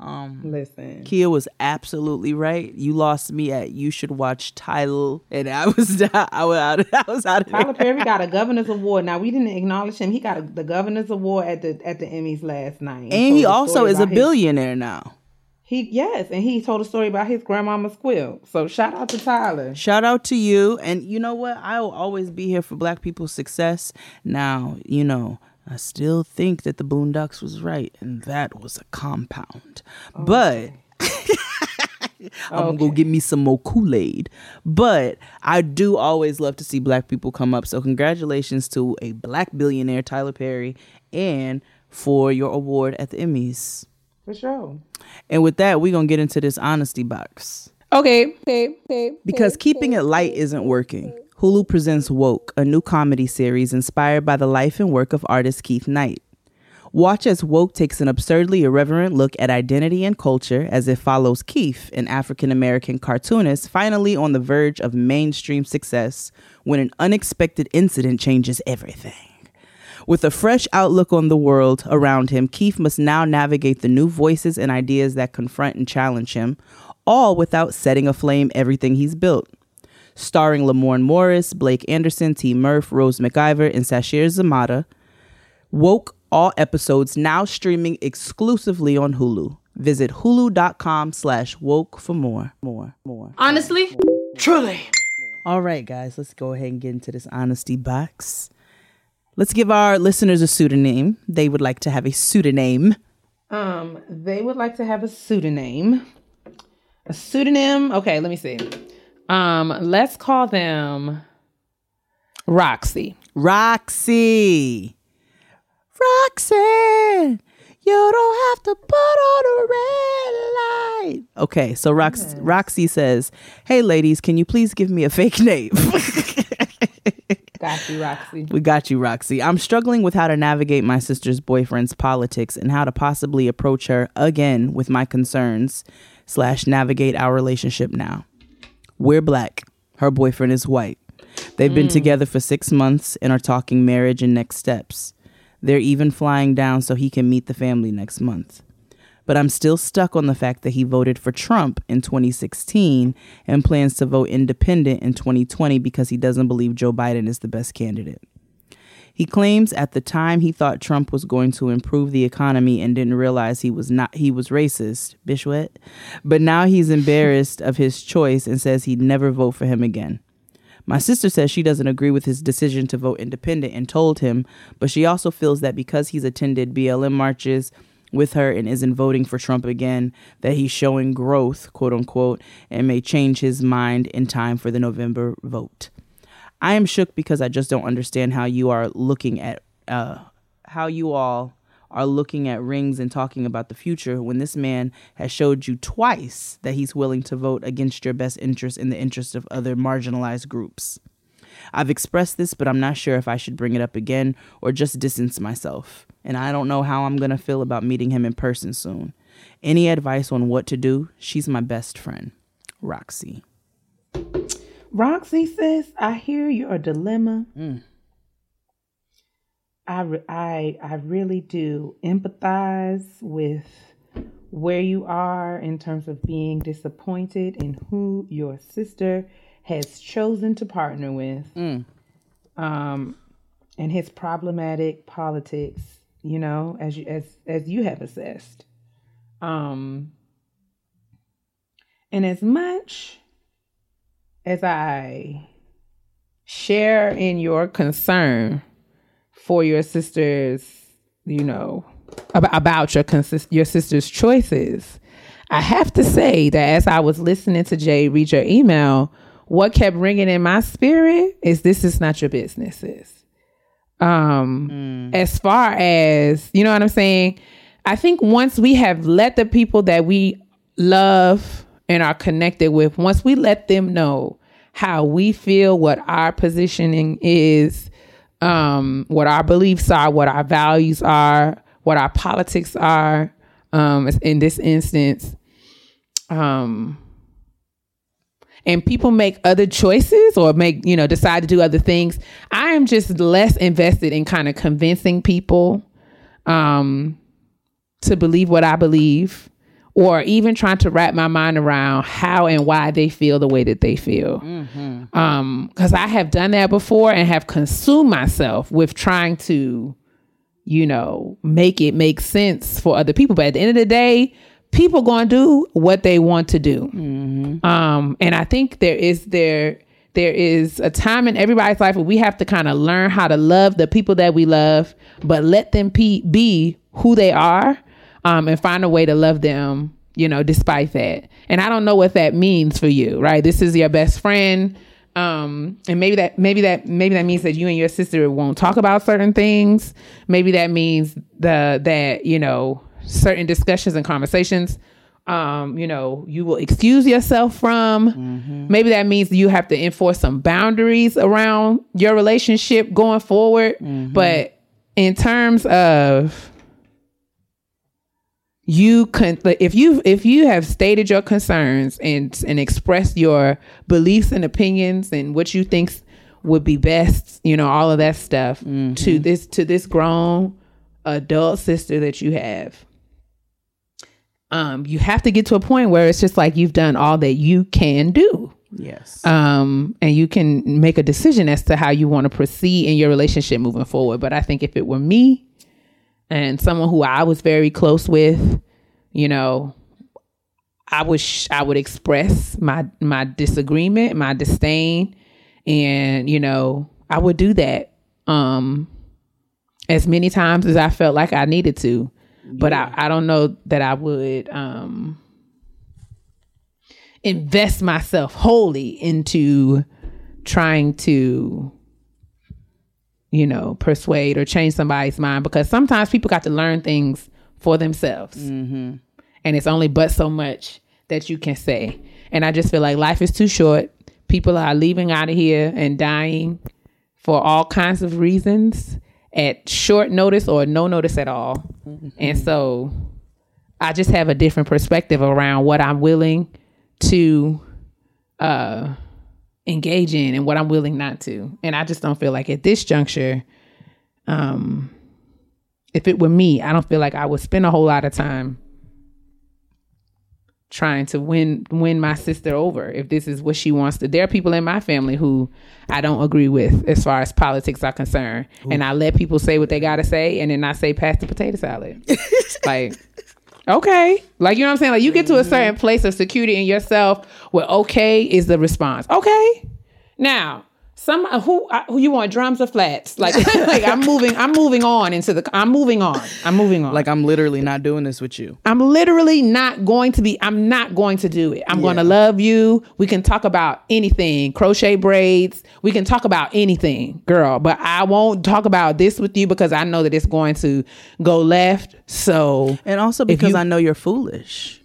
Um, Listen, Keia was absolutely right. You lost me at you should watch Tyler, and I was (laughs) I was out. I was out of Tyler. Perry got a governor's award. Now we didn't acknowledge him. He got a, the governor's award at the at the Emmys last night, And he also is a about his- billionaire now. He yes, and he told a story about his grandmama's quill. So shout out to Tyler. Shout out to you. And you know what? I will always be here for black people's success. Now, you know, I still think that the Boondocks was right, and that was a compound. But (laughs) I'm gonna go get me some more Kool-Aid. But I do always love to see black people come up. So congratulations to a black billionaire, Tyler Perry, and for your award at the Emmys. For sure. And with that, we're gonna get into this honesty box. Okay. Okay. Okay. Because keeping it light isn't working. Hulu presents Woke, a new comedy series inspired by the life and work of artist Keith Knight. Watch as Woke takes an absurdly irreverent look at identity and culture as it follows Keith, an African American cartoonist, finally on the verge of mainstream success when an unexpected incident changes everything. With a fresh outlook on the world around him, Keith must now navigate the new voices and ideas that confront and challenge him, all without setting aflame everything he's built. Starring Lamorne Morris, Blake Anderson, T. Murph, Rose McIver, and Sasheer Zamata, Woke all episodes now streaming exclusively on Hulu. Visit hulu.com slash woke for more. More. More. Honestly, truly. All right, guys, let's go ahead and get into this honesty box. Let's give our listeners a pseudonym. They would like to have a pseudonym. Um, they would like to have a pseudonym. A pseudonym. Okay, let me see. Um, let's call them Roxy. Roxy. Roxanne, you don't have to put on a red light. Okay, so Rox- Roxy says, Hey, ladies, can you please give me a fake name? (laughs) Got you, Roxy. We got you, Roxy. I'm struggling with how to navigate my sister's boyfriend's politics and how to possibly approach her again with my concerns slash navigate our relationship now. We're black. Her boyfriend is white. They've been mm. together for six months and are talking marriage and next steps. They're even flying down so he can meet the family next month. But I'm still stuck on the fact that he voted for Trump in 2016 and plans to vote independent in 2020 because he doesn't believe Joe Biden is the best candidate. He claims at the time he thought Trump was going to improve the economy and didn't realize he was not he was racist, Bishwet. But now he's embarrassed of his choice and says he'd never vote for him again. My sister says she doesn't agree with his decision to vote independent and told him, but she also feels that because he's attended BLM marches with her and isn't voting for Trump again, that he's showing growth, quote unquote, and may change his mind in time for the November vote. I am shook because I just don't understand how you are looking at uh, how you all are looking at rings and talking about the future when this man has showed you twice that he's willing to vote against your best interest in the interest of other marginalized groups. I've expressed this, but I'm not sure if I should bring it up again or just distance myself. And I don't know how I'm going to feel about meeting him in person soon. Any advice on what to do? She's my best friend, Roxy. Roxy says, I hear your dilemma. I, re- I, I really do empathize with where you are in terms of being disappointed in who your sister has chosen to partner with, um, and his problematic politics. You know, as you as as you have assessed, um, and as much as I share in your concern for your sister's, you know, about, about your consist your sister's choices. I have to say that as I was listening to Jay read your email, what kept ringing in my spirit is this is not your business. Um, as far as you know what I'm saying, I think once we have let the people that we love and are connected with, once we let them know how we feel, what our positioning is, um, what our beliefs are, what our values are, what our politics are, um, in this instance, um, and people make other choices or make you know decide to do other things. I am just less invested in kind of convincing people um to believe what i believe or even trying to wrap my mind around how and why they feel the way that they feel. Um because i have done that before and have consumed myself with trying to you know make it make sense for other people. But at the end of the day people gonna do what they want to do. Um and i think there is there there is a time in everybody's life where we have to kind of learn how to love the people that we love but let them pe- be who they are um and find a way to love them you know despite that. And i don't know what that means for you right? This is your best friend um and maybe that maybe that maybe that means that you and your sister won't talk about certain things. Maybe that means the that you know certain discussions and conversations um you know you will excuse yourself from. Maybe that means you have to enforce some boundaries around your relationship going forward. But in terms of you can if you if you have stated your concerns and and expressed your beliefs and opinions and what you think would be best you know all of that stuff to this to this grown adult sister that you have um you have to get to a point where it's just like you've done all that you can do Yes. um, and you can make a decision as to how you want to proceed in your relationship moving forward. But I think if it were me and someone who I was very close with, you know, I would sh- I would express my my disagreement, my disdain, and you know, I would do that um as many times as I felt like I needed to. But I, I don't know that I would um invest myself wholly into trying to you know persuade or change somebody's mind because sometimes people got to learn things for themselves. And it's only but so much that you can say. And i just feel like life is too short. People are leaving out of here and dying for all kinds of reasons at short notice or no notice at all. And so I just have a different perspective around what I'm willing to uh engage in and what I'm willing not to. And I just don't feel like at this juncture, um if it were me, I don't feel like I would spend a whole lot of time trying to win win my sister over if this is what she wants to. There are people in my family who i don't agree with as far as politics are concerned. And i let people say what they gotta say and then i say pass the potato salad. (laughs) Like okay. Like you know what i'm saying? Like you get to a certain mm-hmm. place of security in yourself where okay is the response. Okay. Now some who uh, who you want drums or flats like (laughs) like i'm moving i'm moving on into the i'm moving on i'm moving on like I'm literally not doing this with you. I'm literally not going to be, I'm not going to do it. I'm going to love you. We can talk about anything, crochet braids. We can talk about anything, girl, but I won't talk about this with you because I know that it's going to go left. So, And also because you- I know you're foolish.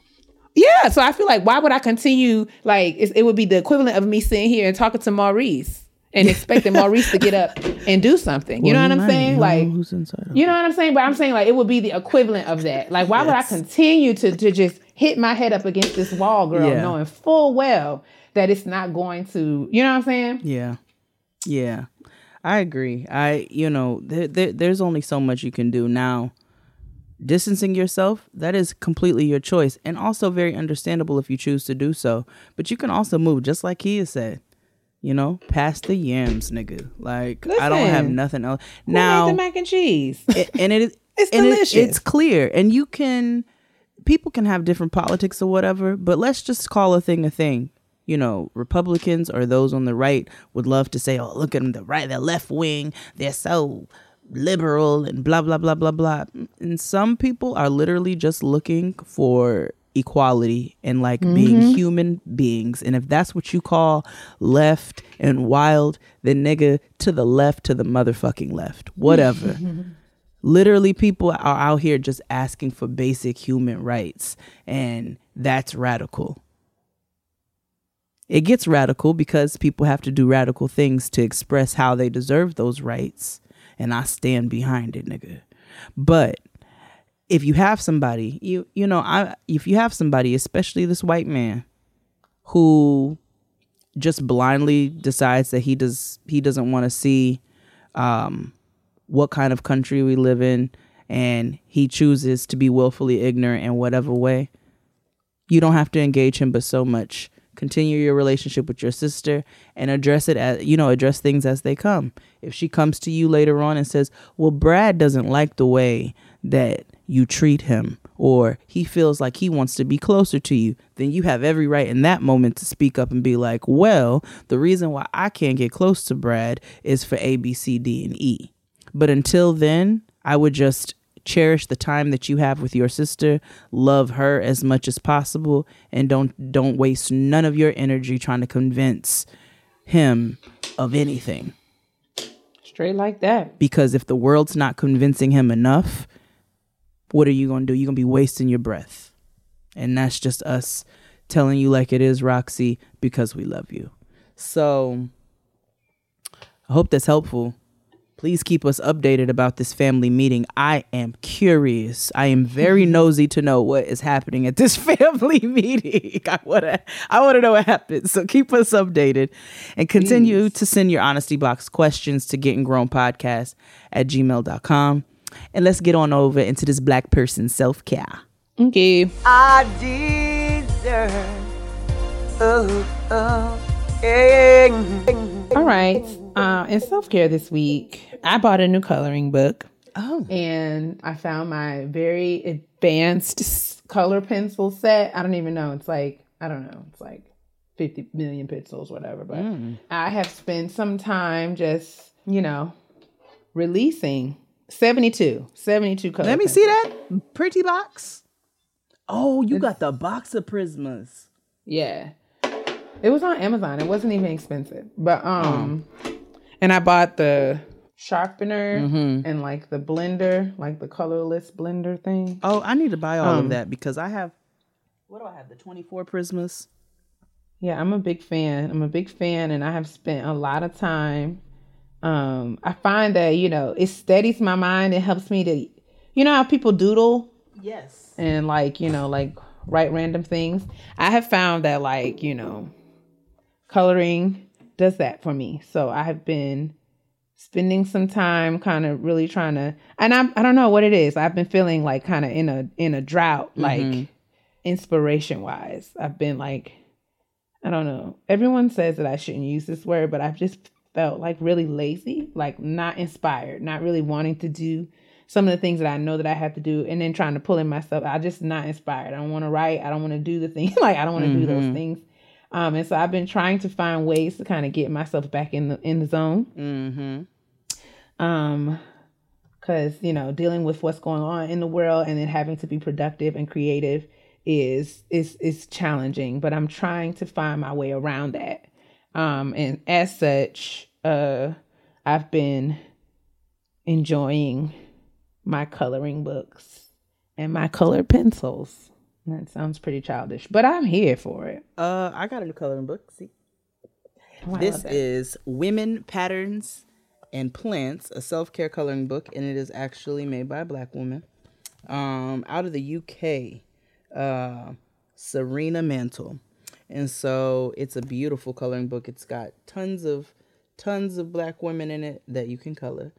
yeah. So I feel like, why would I continue? Like, it's, it would be the equivalent of me sitting here and talking to Maurice and expecting Maurice to get up and do something. You know what I'm saying? Like, know who's inside you know what I'm saying? But I'm saying like it would be the equivalent of that. Like, why would I continue to to just hit my head up against this wall, girl, Yeah. knowing full well that it's not going to, you know what I'm saying? Yeah. Yeah. I agree. I, you know, there, there, there's only so much you can do now. distancing yourself, that is completely your choice and also very understandable if you choose to do so. But you can also move just like he has said. You know, past the yams, nigga. Like I don't have nothing else. Now the mac and cheese. it- and it is (laughs) It's and it- delicious. it's clear and you can people can have different politics or whatever but let's just call a thing a thing you know republicans or those on the right would love to say oh look at them the right the left wing they're so liberal and blah blah blah blah blah and some people are literally just looking for equality and like being mm-hmm. human beings. And if that's what you call left and wild then nigga to the left to the motherfucking left. Whatever. (laughs) Literally people are out here just asking for basic human rights and that's radical. It gets radical because people have to do radical things to express how they deserve those rights and i stand behind it nigga. But if you have somebody you you know i if you have somebody especially this white man who just blindly decides that he does he doesn't want to see um what kind of country we live in and he chooses to be willfully ignorant in whatever way you don't have to engage him but so much. Continue your relationship with your sister and address it as you know address things as they come. If she comes to you later on and says well brad doesn't like the way that you treat him or he feels like he wants to be closer to you then you have every right in that moment to speak up and be like well the reason why i can't get close to brad is for a b c d and e but until then, I would just cherish the time that you have with your sister, love her as much as possible, and don't don't waste none of your energy trying to convince him of anything. Straight like that. Because if the world's not convincing him enough, what are you gonna do? You're gonna be wasting your breath. And that's just us telling you like it is, Roxy, because we love you. So I hope that's helpful. Please keep us updated about this family meeting. I am curious. I am very (laughs) nosy to know what is happening at this (laughs) family meeting. (laughs) I want to I want to know what happens. So keep us updated and continue to send your honesty box questions to getting grown podcast at gmail.com. And let's get on over into this black person self-care. Okay. I deserve. Oh, oh, yeah. All right. Uh, in self care this week, I bought a new coloring book. Oh. And I found my very advanced color pencil set. I don't even know. It's like, I don't know. It's like 50 million pixels, whatever. But I have spent some time just, you know, releasing 72, 72 color Let me see that pretty box. Oh, you got the box of prismas. Yeah. It was on Amazon. It wasn't even expensive. But um and I bought the sharpener and like the blender, like the colorless blender thing. Oh, I need to buy all Um, of that because I have what do I have? The 24 prismas. Yeah, I'm a big fan. I'm a big fan and I have spent a lot of time um I find that, you know, it steadies my mind. It helps me to you know how people doodle? Yes. and like you know like write random things? I have found that like you know coloring does that for me. So i have been spending some time kind of really trying to and i i don't know what it is. I've been feeling like kind of in a in a drought like inspiration wise i've been like i don't know. Everyone says that i shouldn't use this word but i've just felt like really lazy like not inspired not really wanting to do some of the things that I know that I have to do and then trying to pull in myself. I just not inspired. I don't want to write. I don't want to do the thing. (laughs) like I don't want to do those things. Um, and so I've been trying to find ways to kind of get myself back in the in the zone. Mm-hmm. Um, because you know dealing with what's going on in the world and then having to be productive and creative is is is challenging. But I'm trying to find my way around that. Um, and as such, uh, I've been enjoying my coloring books and my colored pencils. That sounds pretty childish, but I'm here for it. Uh, I got a new coloring book. See, Oh, this is Women Patterns and Plants, a self-care coloring book, and it is actually made by a black woman. Um, out of the UK, uh, Serena Mantle, and so it's a beautiful coloring book. It's got tons of tons of black women in it that you can color,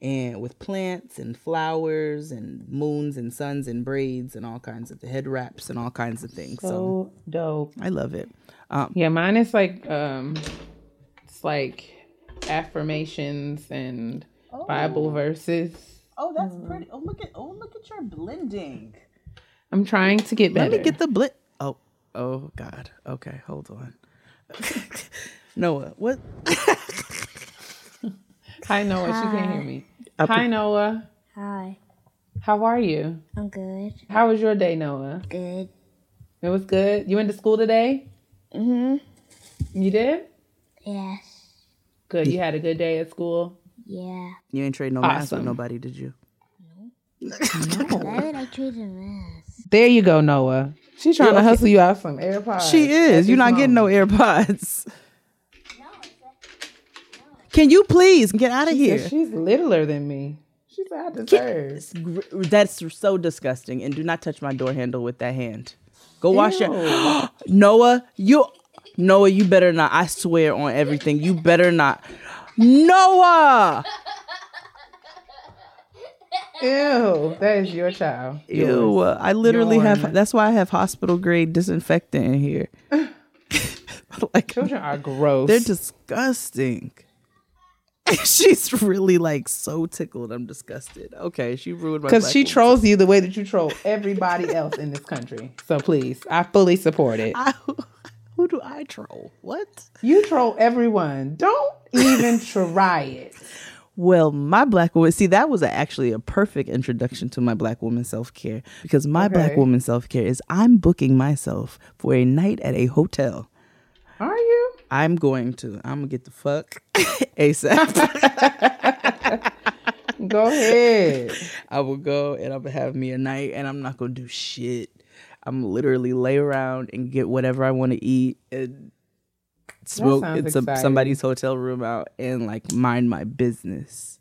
and with plants and flowers and moons and suns and braids and all kinds of head wraps and all kinds of things. So, So dope. I love it. Um, Yeah, mine is like um it's like affirmations and Bible verses. oh, that's pretty. Oh, look at oh, look at your blending. I'm trying to get better. Let me get the blend. Oh, God. Okay, hold on. (laughs) Noah, what? (laughs) Hi Noah, she can't hear me. Hi Noah. Hi, How are you? I'm good. How was your day, Noah? Good. It was good. You went to school today? Mhm. You did? Yes. Good. You had a good day at school? Yeah. You ain't trade no mask with nobody, did you? No. Why would I choose a mess? There you go, Noah. She's trying to hustle you out some AirPods. She is. You're not getting no moment. AirPods. (laughs) Can you please get out of She here? She's littler than me. She said I deserve. That's so disgusting. And do not touch my door handle with that hand. Go wash your (gasps) Noah. You Noah. You better not. I swear on everything. You better not. Noah. Ew, that is your child. Ew. Yours. I literally Yours. have. That's why I have hospital grade disinfectant in here. (laughs) like Children are gross. they're disgusting. (laughs) She's really like so tickled. I'm disgusted. Okay, she ruined my. because she woman. trolls you the way that you troll everybody (laughs) else in this country. So please, I fully support it. I, who do I troll? What? You troll everyone. Don't even try it. Well, my black woman, see, that was actually a perfect introduction to my black woman self care because my black woman self care is I'm booking myself for a night at a hotel. Are you? I'm going to, I'm gonna get the fuck (laughs) ASAP. (laughs) Go ahead. I will go and I'm gonna have me a night and I'm not gonna do shit. I'm literally lay around and get whatever I want to eat and smoke in some, somebody's hotel room out and like mind my business.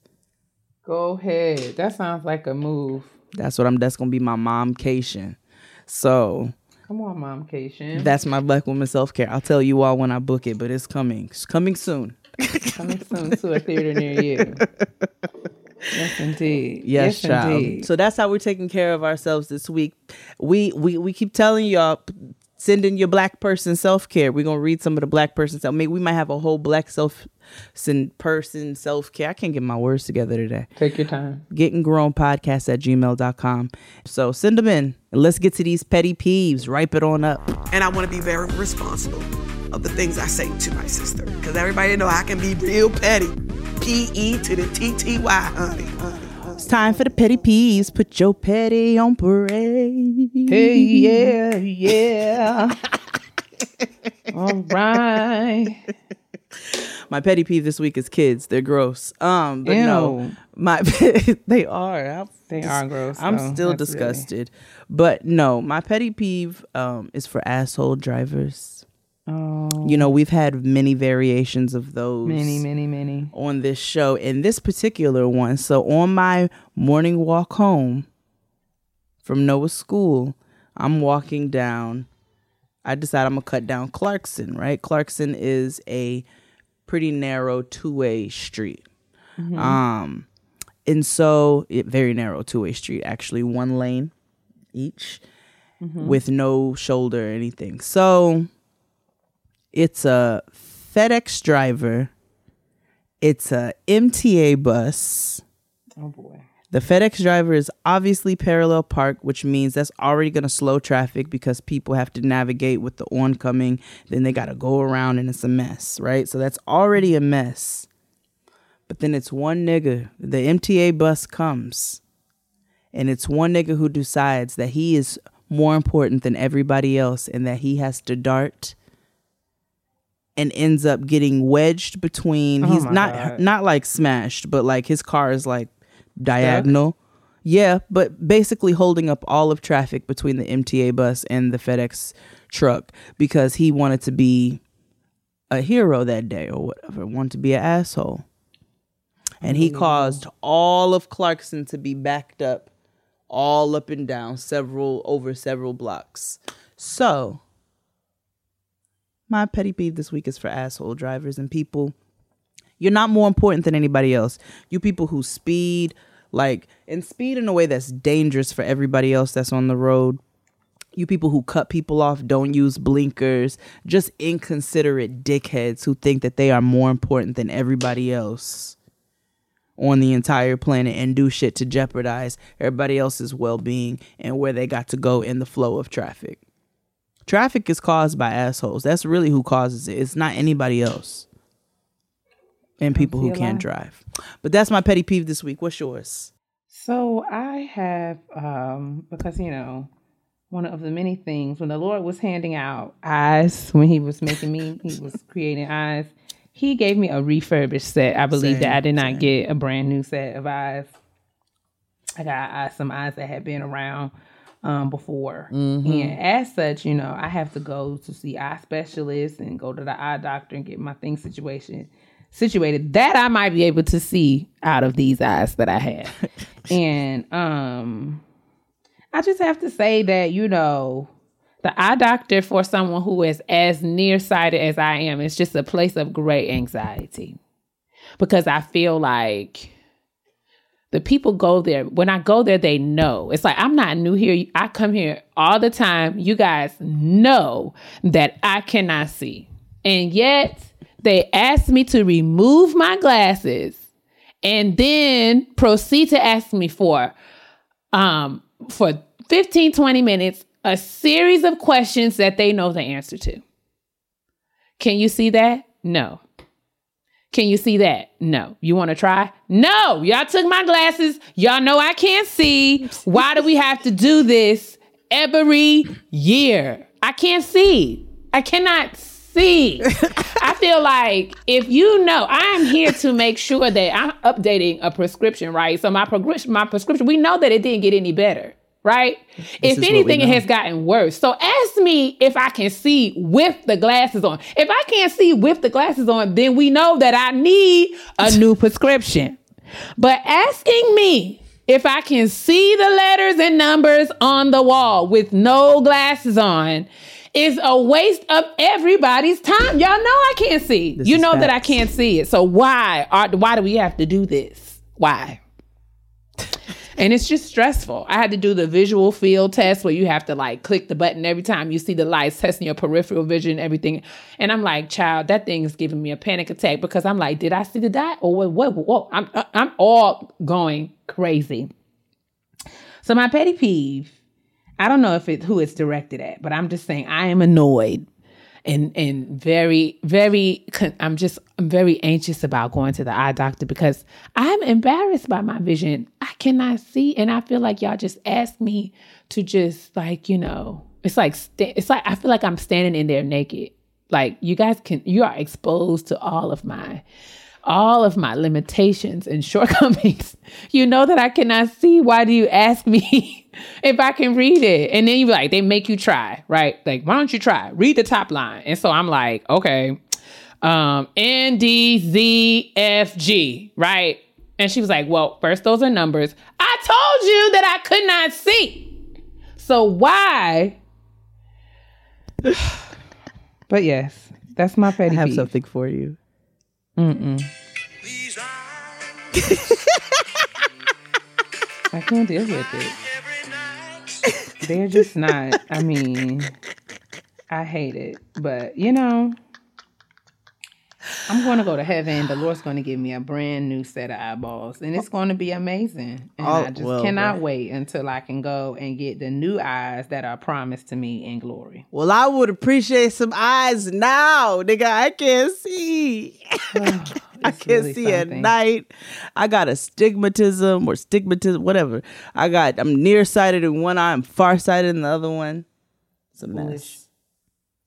Go ahead. That sounds like a move. That's what I'm. That's gonna be my mom, momcation. So Come on, Mom Cation. that's my black woman self care. I'll tell you all when I book it, but it's coming. It's coming soon. Coming soon to a theater near you. Yes, indeed. Yes, child. indeed. So that's how we're taking care of ourselves this week. We we we keep telling y'all send in your black person self care. We're gonna read some of the black person self. Maybe we might have a whole black self person self care. I can't get my words together today. Take your time. Getting grown podcast at gmail.com. So send them in and let's get to these petty peeves. Ripe it on up. and I want to be very responsible of the things I say to my sister because everybody know I can be real petty. P E to the T T Y, honey. honey. It's time for the petty peeves. Put your petty on parade. Hey, yeah, yeah. (laughs) All right. My petty peeve this week is kids. They're gross. Um, but no, my (laughs) they are. I'm, They are gross, I'm though. still disgusted. But no, my petty peeve um is for asshole drivers. Oh, You know, we've had many variations of those many, many, many. on this show. And this particular one, so on my morning walk home from Noah's school, I'm walking down. I decide I'm gonna cut down Clarkson, right? Clarkson is a pretty narrow two-way street. Um and so it very narrow two-way street, actually one lane each with no shoulder or anything. So it's a FedEx driver. It's a MTA bus. Oh boy. The FedEx driver is obviously parallel park, which means that's already going to slow traffic because people have to navigate with the oncoming. Then they got to go around and it's a mess, right? So that's already a mess. But then it's one nigga. The MTA bus comes, and it's one nigga who decides that he is more important than everybody else and that he has to dart and ends up getting wedged between he's not God. not like smashed but like his car is like diagonal. Yeah but basically holding up all of traffic between the MTA bus and the FedEx truck because he wanted to be a hero that day or whatever wanted to be an asshole. And he caused all of Clarkson to be backed up all up and down several over several blocks. So my petty peeve this week is for asshole drivers and people You're not more important than anybody else. You people who speed, like, and speed in a way that's dangerous for everybody else that's on the road. You people who cut people off, don't use blinkers, just inconsiderate dickheads who think that they are more important than everybody else on the entire planet and do shit to jeopardize everybody else's well being and where they got to go in the flow of traffic. Traffic is caused by assholes. That's really who causes it. It's not anybody else. And people who can't drive. But that's my petty peeve this week. What's yours? So I have um because you know one of the many things when the Lord was handing out eyes when he was making me he was (laughs) creating eyes he gave me a refurbished set I believe Same, that I did not get a brand new set of eyes I got eyes, some eyes that had been around um before and as such you know I have to go to see eye specialists and go to the eye doctor and get my thing situation situated that I might be able to see out of these eyes that I have. (laughs) and um I just have to say that, you know, the eye doctor for someone who is as nearsighted as I am is just a place of great anxiety. Because I feel like the people go there. When I go there, they know. It's like I'm not new here. I come here all the time. You guys know that I cannot see. And yet they asked me to remove my glasses and then proceed to ask me for um for 15 20 minutes a series of questions that they know the answer to. Can you see that? No. Can you see that? No. You want to try? No. Y'all took my glasses. Y'all know I can't see. Why do we have to do this every year? I can't see. I cannot see. I feel like if you know, I am here to make sure that I'm updating a prescription, right? So my progression, my prescription, we know that it didn't get any better, right? is if anything, it has gotten worse. So ask me if I can see with the glasses on. If I can't see with the glasses on, then we know that I need a (laughs) new prescription. But asking me if I can see the letters and numbers on the wall with no glasses on is a waste of everybody's time. Y'all know I can't see. This you know that I can't see it. So why are why do we have to do this? Why? And it's just stressful. I had to do the visual field test where you have to like click the button every time you see the lights, testing your peripheral vision, everything. And I'm like, child, that thing is giving me a panic attack because I'm like, did I see the dot or what? What? what? I'm I'm all going crazy. So my petty peeve, I don't know if it who it's directed at, but I'm just saying I am annoyed and and very very I'm just I'm very anxious about going to the eye doctor because I'm embarrassed by my vision. I cannot see and I feel like y'all just asked me to just like, you know, it's like it's like I feel like I'm standing in there naked. Like you guys can you are exposed to all of my all of my limitations and (laughs) shortcomings. You know that I cannot see. Why do you ask me if I can read it? And then you be like, they make you try, right? Like, why don't you try? Read the top line. And so I'm like, okay, um, N D Z F G, right? And she was like, well, first those are numbers. I told you that I could not see. So why? (sighs) but yes, that's my petty. I have peeve. something for you. Mm-mm. (laughs) I can't deal with it. They're just not. I mean, I hate it. But, you know, I'm going to go to heaven. The Lord's going to give me a brand new set of eyeballs, and it's going to be amazing. And Oh, I just well, cannot wait until I can go and get the new eyes that are promised to me in glory. Well, I would appreciate some eyes now, nigga. I can't see. (sighs) (laughs) I can't really see at night. I got astigmatism or stigmatism, whatever. I got. I'm nearsighted in one eye. I'm farsighted in the other one. It's a mess. Foolish.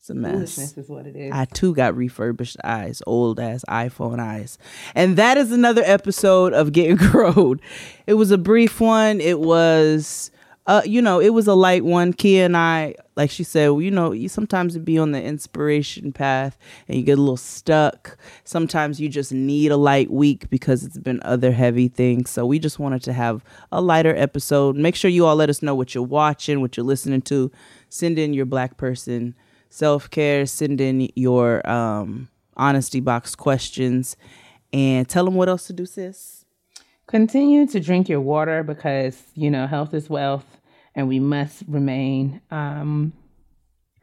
It's a mess. Foolishness is what it is. I too got refurbished eyes, old ass iPhone eyes. And that is another episode of Getting (laughs) Grown. It was a brief one. It was uh, you know, it was a light one. Keia and I, like she said, you know, you sometimes be on the inspiration path and you get a little stuck. Sometimes you just need a light week because it's been other heavy things. So we just wanted to have a lighter episode. Make sure you all let us know what you're watching, what you're listening to. Send in your black person self care. Send in your um, honesty box questions. And tell them what else to do, sis. Continue to drink your water because, you know, health is wealth and we must remain um,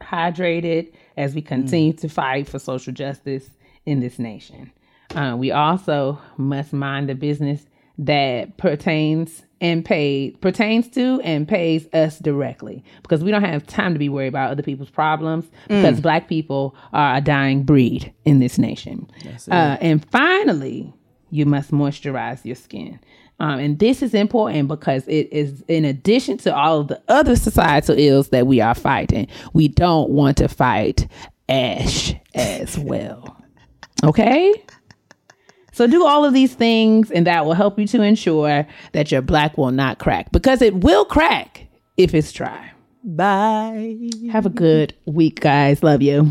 hydrated as we continue to fight for social justice in this nation. Uh, we also must mind the business that pertains and paid pertains to and pays us directly because we don't have time to be worried about other people's problems because black people are a dying breed in this nation. Uh, and finally, you must moisturize your skin. Um, and this is important because it is in addition to all of the other societal ills that we are fighting, we don't want to fight ash as well. Okay? So do all of these things, and that will help you to ensure that your black will not crack because it will crack if it's dry. Bye. Have a good week, guys. Love you.